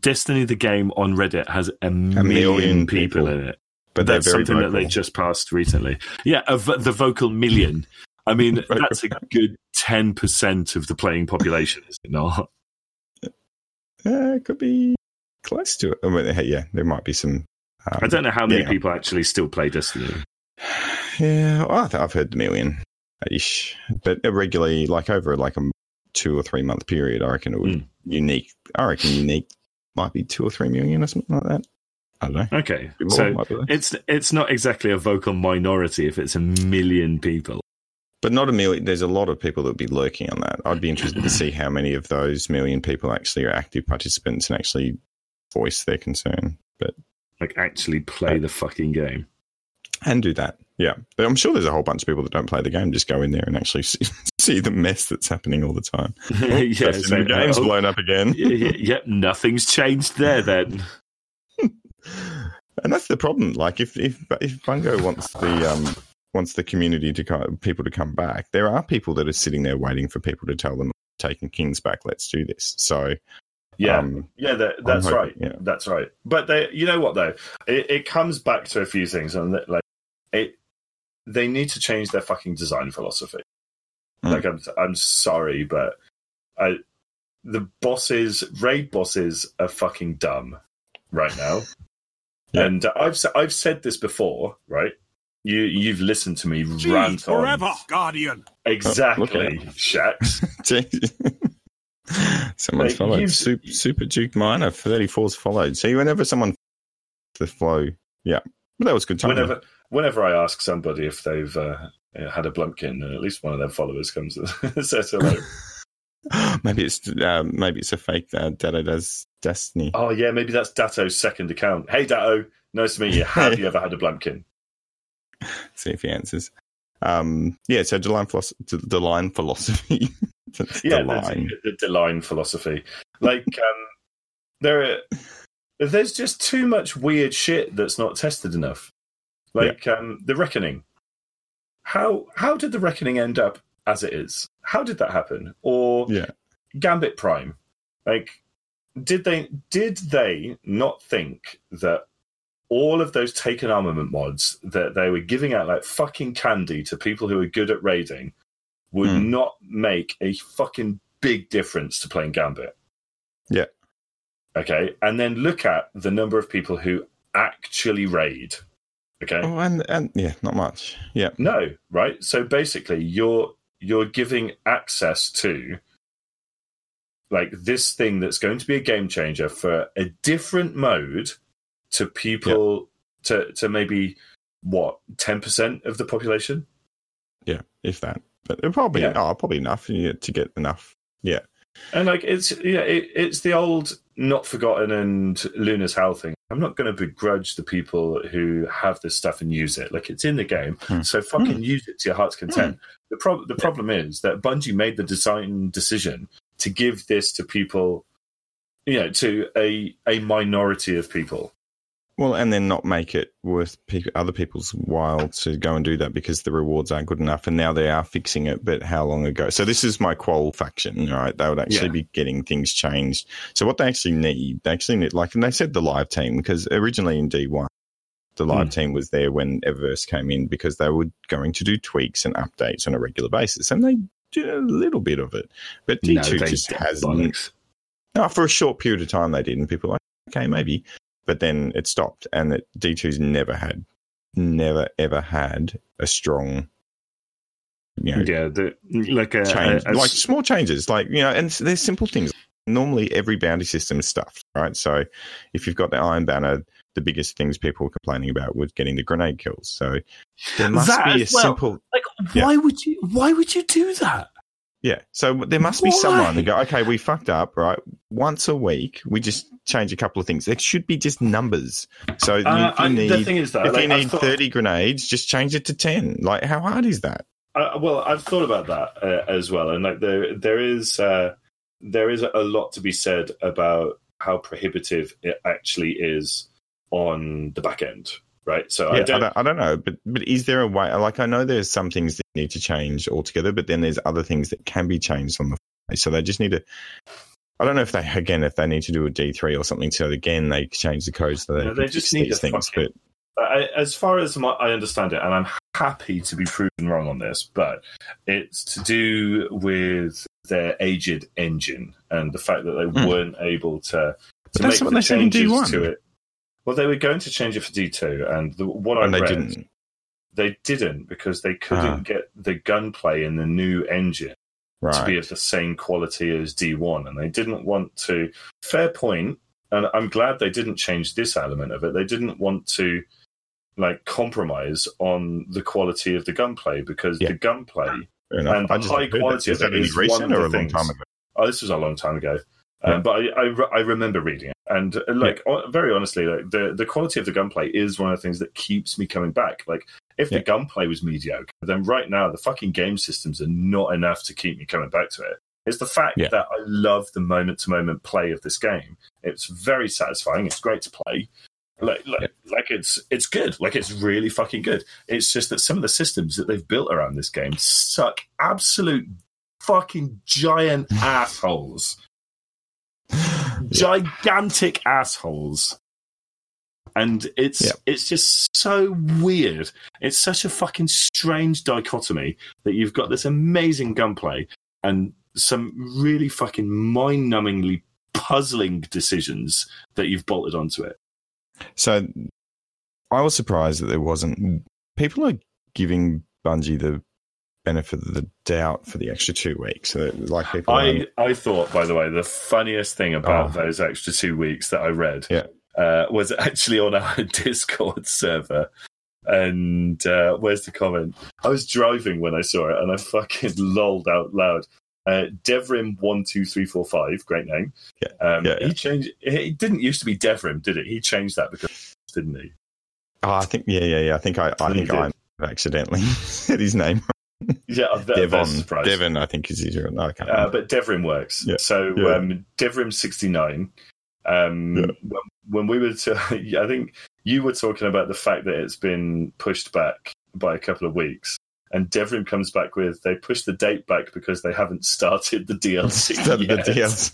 Destiny, the game on Reddit, has a million, million people, people. in it. but That's something that they just passed recently. Yeah, a the vocal million. I mean, that's a good ten percent of the playing population, is it not? Uh, it could be close to it. I mean, hey, yeah, there might be some. Um, I don't know how many yeah. people actually still play Destiny. Yeah, well, I th- I've heard a million ish, but regularly, like over like a two or three month period, I reckon it would Mm. unique. I reckon unique might be two or three million or something like that. I don't know. Okay, more, so might be less. it's it's not exactly a vocal minority if it's a million people. but not a million. There's a lot of people that would be lurking on that. I'd be interested to see how many of those million people actually are active participants and actually voice their concern. But Like actually play the fucking game. and do that. Yeah, but I'm sure there's a whole bunch of people that don't play the game. Just go in there and actually see, see the mess that's happening all the time. yeah, so- game's oh, blown up again. yep, nothing's changed there then. and that's the problem. Like if if if Bungo wants the um wants the community to come, people to come back, there are people that are sitting there waiting for people to tell them taking Kings back. Let's do this. So Yeah, um, yeah, that, that's hoping- right. yeah. That's right. But they, you know what though, it, it comes back to a few things, and that, like it, they need to change their fucking design philosophy. Mm. Like I'm, I'm sorry, but I, the bosses, raid bosses, are fucking dumb right now. Yeah. And I've s- I've said this before, right? You you've listened to me rant on Guardian. exactly, Oh, Shaxx. Someone's Like, followed. Super, Super Duke Miner 34's followed. See, whenever someone the flow, yeah, but that was good time. whenever whenever I ask somebody if they've uh, had a blumpkin, uh, at least one of their followers comes and says hello. maybe it's um, maybe it's a fake uh, Datto does Destiny. oh yeah, maybe that's Datto's second account. Hey Dato, nice to meet you. Have you ever had a blumpkin? See if he answers. Um, yeah, so the line, philosophy, the line philosophy. That's Yeah, the line. the, the line philosophy. Like um, there, are, there's just too much weird shit that's not tested enough. Like um, the reckoning. How how did the reckoning end up as it is? How did that happen? Or Yeah. Gambit Prime. Like, did they did they not think that all of those taken armament mods that they were giving out like fucking candy to people who are good at raiding would Hmm. not make a fucking big difference to playing Gambit? Yeah. Okay, and then look at the number of people who actually raid. Okay. Oh, and and yeah, not much. Yeah, No, right? So basically you're you're giving access to like this thing that's going to be a game changer for a different mode to people to to maybe what, 10% of the population? yeah, if that. But it probably Yeah. oh, probably enough to get enough. Yeah, And like it's yeah, it, it's the old not forgotten and Luna's Howl thing. I'm not going to begrudge the people who have this stuff and use it. Like it's in the game, Hmm. so fucking use it to your heart's content. The problem the problem is that Bungie made the design decision to give this to people, you know, to a a minority of people. Well, and then not make it worth pe- other people's while to go and do that because the rewards aren't good enough. And now they are fixing it, but how long ago? So this is my qual faction, right? They would actually Yeah. be getting things changed. So what they actually need, they actually need, like, and they said the live team because originally in D1, the live Hmm. team was there when Eververse came in because they were going to do tweaks and updates on a regular basis, and they did a little bit of it. But D2 No, just hasn't. bollocks. No, for a short period of time they did, and people were like, okay, maybe. But then it stopped, and it, D2's never had, never ever had a strong, you know, Yeah, the, like a, change, a- a- like small changes, like you know, and there's simple things. Normally, every bounty system is stuffed, right? So, if you've got the Iron Banner, the biggest things people were complaining about was getting the grenade kills. So, there must That be a well. simple, like Yeah. why would you why would you do that? Yeah. So there must be Why? someone who go, okay, we fucked up, right? Once a week, we just change a couple of things. There should be just numbers. So you, Uh, if you I- need, the thing is that if like, you need thought- 30 grenades, just change it to 10. Like, how hard is that? Uh, well, I've thought about that uh, as well, and like there, there is, uh, there is a lot to be said about how prohibitive it actually is on the back end, right? So Yeah, I I, don't, don't, I don't know, but but is there a way? Like, I know there's some things that need to change altogether, but then there's other things that can be changed on the fly. So they just need to. I don't know if they again if they need to do a D three or something. So again, they change the code so they, No, they just need these things. fucking- I, as far as my, I understand it, and I'm happy to be proven wrong on this, but it's to do with their aged engine and the fact that they Hmm. weren't able to, to make the they said in changes to it. Well, they were going to change it for D2, and the, what and I they read, didn't. they didn't because they couldn't Ah. get the gunplay in the new engine Right. to be of the same quality as D1, and they didn't want to. Fair point, and I'm glad they didn't change this element of it. They didn't want to like compromise on the quality of the gunplay because Yeah. the gunplay. And the high that. quality Is of it any is one of or the things- time ago? Oh, this was a long time ago. Yeah. Um, but I, I, re- I remember reading it, and uh, like uh, very honestly, like the the quality of the gunplay is one of the things that keeps me coming back. Like if Yeah. the gunplay was mediocre, then right now the fucking game systems are not enough to keep me coming back to it. It's the fact Yeah. that I love the moment to moment play of this game. It's very satisfying. It's great to play. Like, like, like it's it's good. Like it's really fucking good. It's just that some of the systems that they've built around this game suck absolute fucking giant assholes. Gigantic assholes. And it's Yeah. it's just so weird. It's such a fucking strange dichotomy that you've got this amazing gunplay and some really fucking mind-numbingly puzzling decisions that you've bolted onto it. So I was surprised that there wasn't. People are giving Bungie the benefit of the doubt for the extra two weeks. So like people, I, I thought, by the way, the funniest thing about Oh. those extra two weeks that I read Yeah. uh, was actually on our Discord server. And uh, where's the comment? I was driving when I saw it, and I fucking lolled out loud. Uh, Devrim one two three four five, great name. Yeah, um, yeah, yeah. He changed. It didn't used to be Devrim, did it? He changed that because didn't he? oh, I think yeah, yeah, yeah. I think I, I think. I accidentally said his name. Yeah, very Devon. Devon, I think is real. No, I can't. Uh, but Devrim works. Yeah. So Yeah. um, Devrim sixty nine. Um, Yeah. when, when we were, to, I think you were talking about the fact that it's been pushed back by a couple of weeks, and Devrim comes back with they pushed the date back because they haven't started the DLC. Started the. DLC.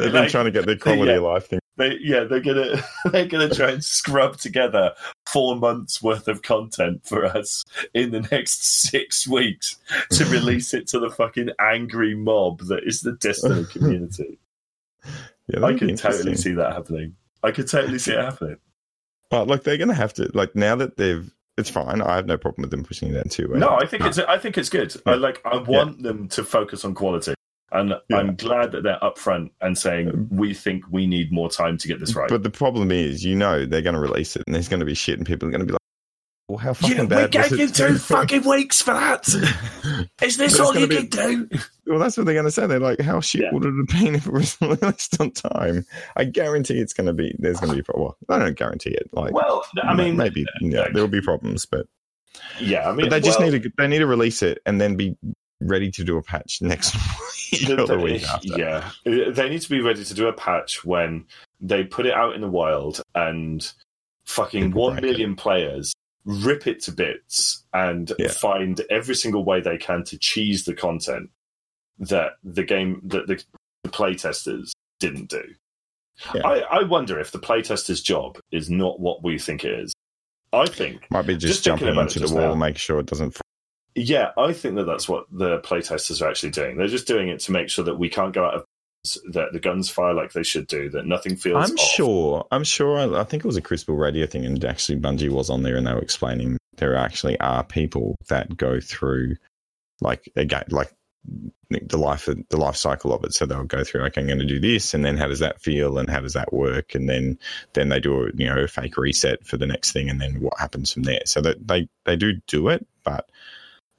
They've been like, trying to get the quality yeah. of life thing. They, yeah, they're gonna they're gonna try and scrub together four months worth of content for us in the next six weeks to release it to the fucking angry mob that is the Destiny community. Yeah, I could totally see that happening. I could totally see it happening. But like they're going to have to like now that they've. It's fine. I have no problem with them pushing it that too. No, I think it's I think it's good. I like I want them to focus on quality. And Yeah. I'm glad that they're upfront and saying we think we need more time to get this right. But the problem is, you know, they're going to release it, and there's going to be shit, and people are going to be like, well, how fucking Yeah, bad it you two fucking weeks for that. Is this all you gonna can do? Well, that's what they're going to say. They're like, how shit Yeah. would it have been if it was released on time? I guarantee it's going to be. There's going to be. Well, I don't guarantee it. Like, Well, I mean, maybe yeah, there will be problems, but, yeah, I mean, but they just well, need to. They need to release it and then be ready to do a patch next week the- or the the- week after. Yeah, they need to be ready to do a patch when they put it out in the wild and fucking People one break it. million players rip it to bits and Yeah. find every single way they can to cheese the content that the game that the, the playtesters didn't do. Yeah. I, I wonder if the playtester's job is not what we think it is. I think Might be just, Just jumping into the wall, now. and make sure it doesn't. Yeah, I think that that's what the playtesters are actually doing. They're just doing it to make sure that we can't go out of that the guns fire like they should do, that nothing feels. I'm off. sure. I'm sure. I, I think it was a Crystal Radio thing, and actually Bungie was on there, and they were explaining there actually are people that go through like again, like the life of the life cycle of it. So they'll go through, okay, I'm going to do this, and then how does that feel, and how does that work, and then then they do a you know a fake reset for the next thing, and then what happens from there. So that they they do do it, but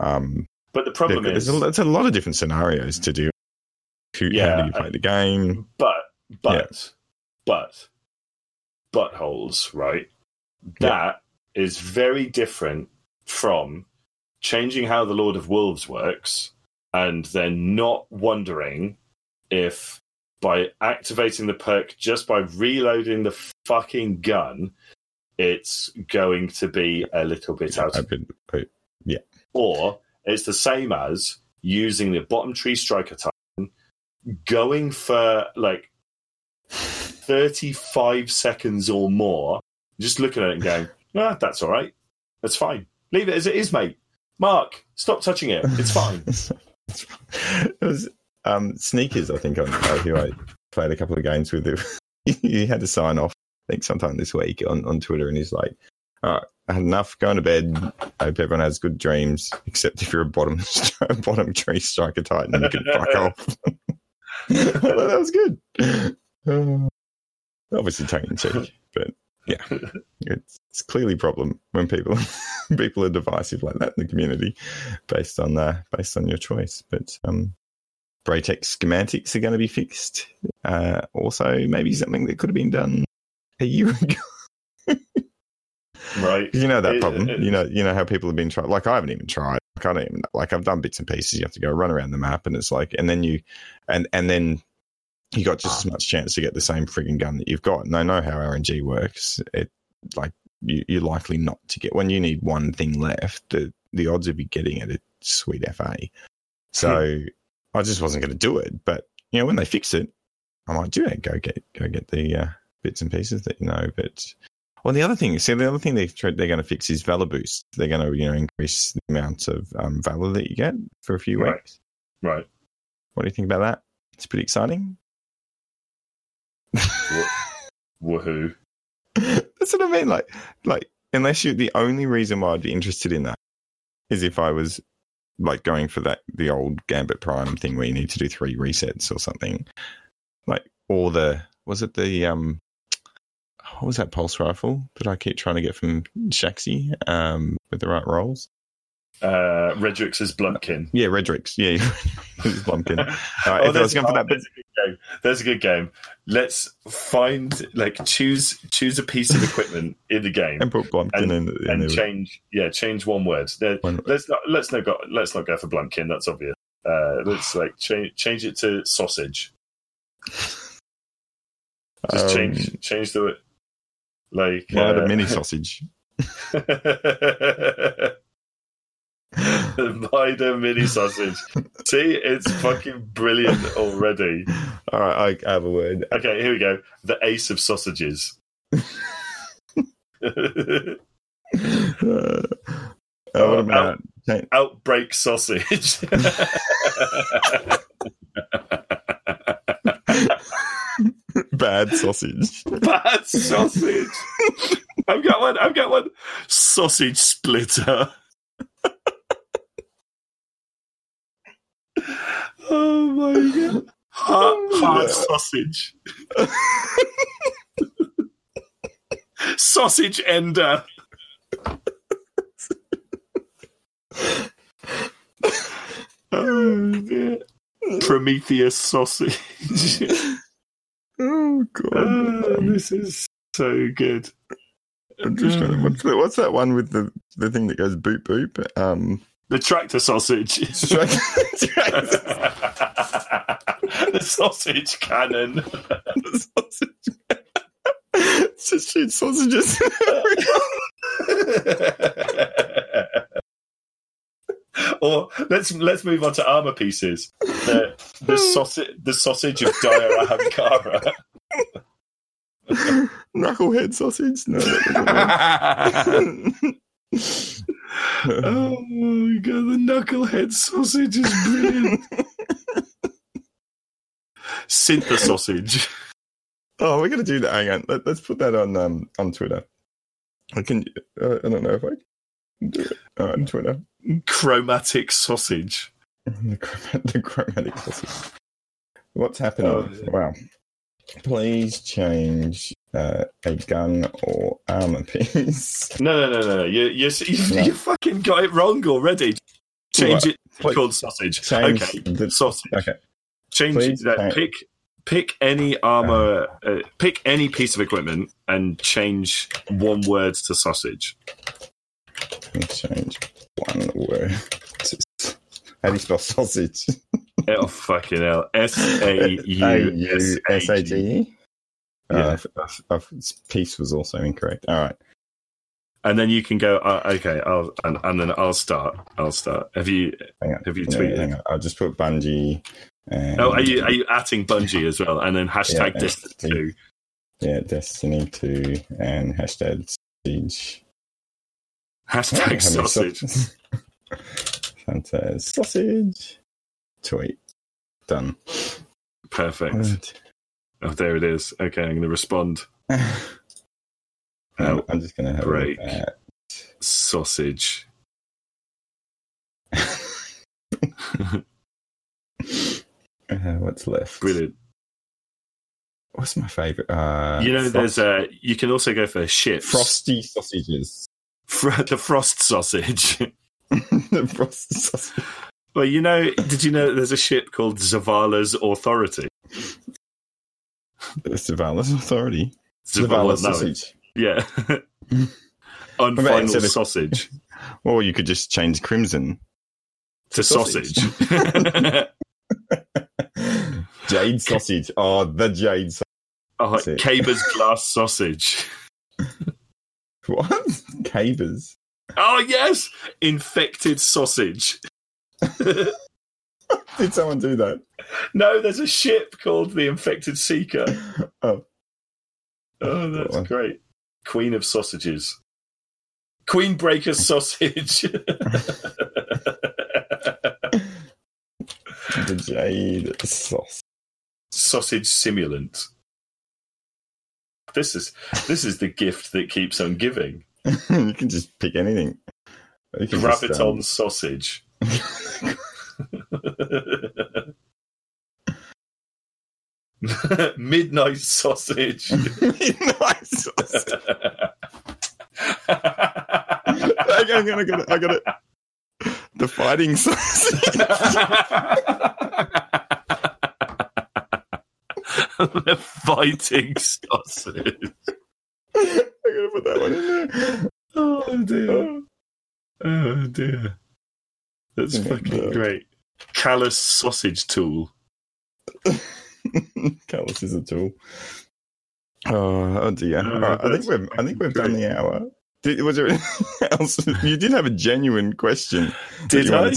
um, But the problem is, there's a, it's a lot of different scenarios to do. Who, how Yeah, do you play the game? but but but buttholes, right? That is very different from changing how the Lord of Wolves works, and then not wondering if by activating the perk just by reloading the fucking gun, it's going to be a little bit out I've been, or it's the same as using the bottom tree striker time, going for like 35 seconds or more, just looking at it and going, ah, that's all right. That's fine. Leave it as it is, mate. Mark, stop touching it. It's fine. it was um, sneakers. I think on uh, who I played a couple of games with. he had to sign off. I think sometime this week on, on Twitter, and he's like, "All right, I had enough. Going to bed. I hope everyone has good dreams, except if you're a bottom bottom tree striker titan, you can fuck off." That was good. Uh, obviously tongue in cheek, but yeah, it's, it's clearly a problem when people people are divisive like that in the community based on uh, based on your choice. But um, Braytech schematics are going to be fixed. Uh, also, maybe something that could have been done a year ago. Right. you know that It- problem. it- you know, you know how people have been trying. Like I haven't even tried. Like, I don't even like. I've done bits and pieces. You have to go run around the map, and it's like, and then you, and and then you got just as much chance to get the same frigging gun that you've got. And I know how RNG works. It like you, you're likely not to get when you need one thing left. The the odds of you getting it, it's sweet fa. So I just wasn't going to do it. But you know, when they fix it, I might do it. Go get go get the uh, bits and pieces that you know. But well, the other thing, see, the other thing they they're going to fix is valor boost. They're going to you know increase the amount of um, valor that you get for a few Right. weeks. Right. What do you think about that? It's pretty exciting. Woohoo. That's what I mean. Like, like unless you, the only reason why I'd be interested in that is if I was like going for that the old Gambit Prime thing where you need to do three resets or something, like or the was it the um what was that pulse rifle that I keep trying to get from Shaxi um with the right rolls? Uh, Redrix's Blumpkin. Yeah, Redrix. Yeah, Blumpkin. Uh, if I was going for oh, that, there's a good game. There's a good game. Let's find like choose choose a piece of equipment in the game and put Blumpkin and- in, in and change yeah change one word. There- One- let's not let's not go let's not go for Blumpkin. That's obvious. Uh, let's like change change it to sausage. Just Um, change change the like Well, uh, a mini sausage. Buy the mini sausage. See, it's fucking brilliant already. All right, I, I have a word. Okay, here we go. The ace of sausages. Uh, uh, what about change- Outbreak sausage. Bad sausage. Bad sausage. I've got one. I've got one. Sausage splitter. oh my god. Hard, hard sausage. sausage ender. oh, dear. Prometheus sausage. Oh god. Ah, this is so good. I'm just trying to, what's, the, what's that one with the the thing that goes boop boop? Um, The tractor sausage. the sausage cannon. the sausage. just shoot sausages. or let's let's move on to armor pieces. The the sausage the sausage of Dire Ahamkara. Knucklehead sausage. No. oh my god, the knucklehead sausage is brilliant. Synth sausage. oh, we're gonna do that. Hang on. Let, us put that on um on Twitter. I can. Uh, I don't know if I can do it uh, on Twitter. Chromatic sausage. The, chrom- the chromatic sausage. What's happening? Oh, yeah. Wow. Please change uh, a gun or armor piece. No, no, no, no. You, you, you, No. you fucking got it wrong already. Change What? it What? called sausage. Change okay, the- sausage. Okay. Change Please that. change- Pick pick any armor. Uh, pick any piece of equipment and change one word to sausage. Change one word. How do you spell sausage? Oh fucking hell! S A U S A G. A-U-S-A-G-E? Yeah. Uh, f- piece was also incorrect. All right. And then you can go. Uh, okay, I'll and, and then I'll start. I'll start. Have you have you Yeah, tweeted? on. I'll just put Bungie. And, Oh, are you are you atting Bungie as well? And then hashtag Yeah, yeah. two. Yeah, Destiny 2 and hashtag Siege. Hashtag many sausage. sausages? Fantastic. Sausage. Tweet. Done. Perfect. Oh, there it is. Okay, I'm going to respond. Um, I'm just going to have break. a Sausage. uh, what's left. Brilliant. What's my favorite? Uh, you know, frost- there's a. You can also go for ships. frosty sausages. Fr- the frost sausage. the frost sausage. well, you know, did you know there's a ship called Zavala's Authority? The Zavala's authority. Zavala, Zavala's no, sausage. Yeah. Unfinal sausage Or you could just change crimson. to sausage. sausage. Jade sausage. Oh, the jade sausage. oh. Caber's glass sausage. What? Cavers. Oh yes, infected sausage. Did someone do that? No, there's a ship called the Infected Seeker. Oh. Oh, that's great. Queen of sausages. Queen Breaker sausage. The jade sauce. sausage simulant. This is this is the gift that keeps on giving. you can just pick anything. You can just, Graviton um, sausage. Midnight sausage. Midnight sausage. I got it, I got it, I got it. The fighting sausage. The fighting sausage. I gotta put that one in there. Oh dear. Oh, oh dear. That's Yeah, fucking no. great. Calus sausage tool. Calus is a tool. Oh, oh dear. No, All right, I think we've I think we've done the hour. Did, was there else? You did have a genuine question. Did you I?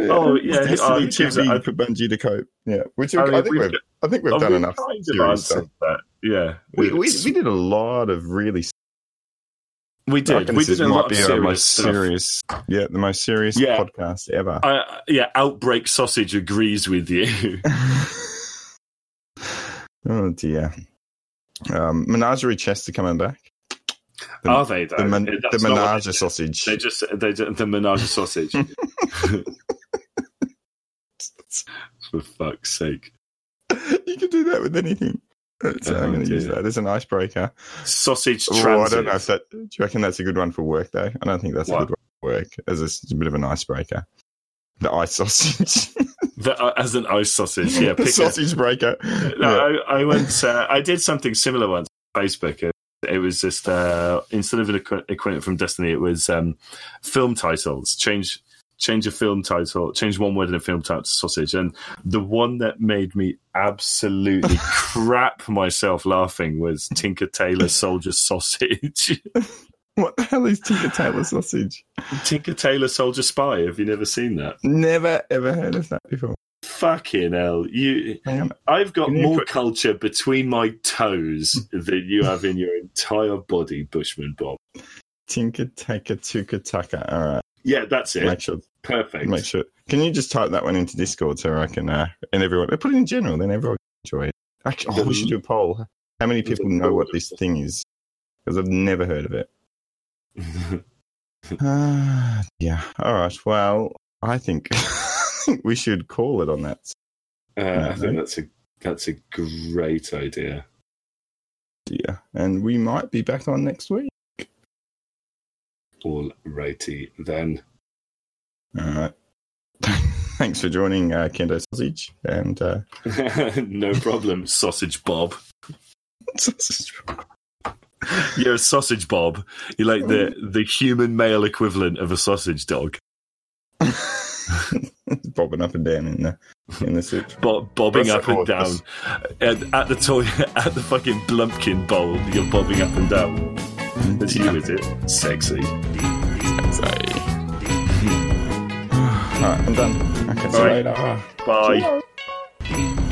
Oh, yeah, oh, too cheers, I- for Bungie to cope. Yeah, which I I, think we've I think we've Oh, done enough kind of serious stuff. answered that. Yeah, We, we we did a lot of really. we did. We did a might lot of be our serious most serious, yeah, the most serious Yeah. podcast ever. Uh, yeah, Outbreak Sausage agrees with you. oh dear. Um, Menagerie chests are coming back. The, Are they though? the, That's the menage they- sausage. They just they just, the menage sausage. For fuck's sake! you can do that with anything. So Oh, I'm going to use that as an icebreaker. Sausage Oh, I don't know if that. Do you reckon that's a good one for work though? I don't think that's What? a good one for work as a bit of an icebreaker. The ice sausage. The, uh, as an ice sausage, yeah. Pick a, sausage breaker. no, I, I went. Uh, I did something similar once on Facebook. It, was just uh, instead of an equi- equivalent from Destiny, it was um, film titles. Change change a film title, change one word in a film title to sausage. And the one that made me absolutely crap myself laughing was Tinker Tailor Soldier Sausage. What the hell is Tinker Tailor sausage? Tinker Tailor Soldier Spy. Have you never seen that? Never ever heard of that before. Fucking hell! You, I've got more culture between my toes than you have in your entire body, Bushman Bob. Tinker Taker Tuka Tucker. All right. Yeah, that's it. Make sure. Perfect. Make sure. Can you just type that one into Discord so I can uh, and everyone put it in general, then everyone can enjoy it. Actually, oh, we should do a poll. How many people know what this thing is? Because I've never heard of it. Uh, yeah. All right. Well, I think, think we should call it on that. Uh, I think that's a that's a great idea. Yeah. And we might be back on next week. All righty then. All right. Thanks for joining uh, Kendo Sausage and uh, no problem, sausage Bob. Sausage. You're a sausage Bob. You're like the the human male equivalent of a sausage dog. bobbing up and down in the in the soup. Bo- bobbing That's up and down at, at the toilet at the fucking Blumpkin bowl. You're bobbing up and down. That's you, is it? Sexy. Sorry. All right, I'm done. Okay, see you later. Bye. Ciao.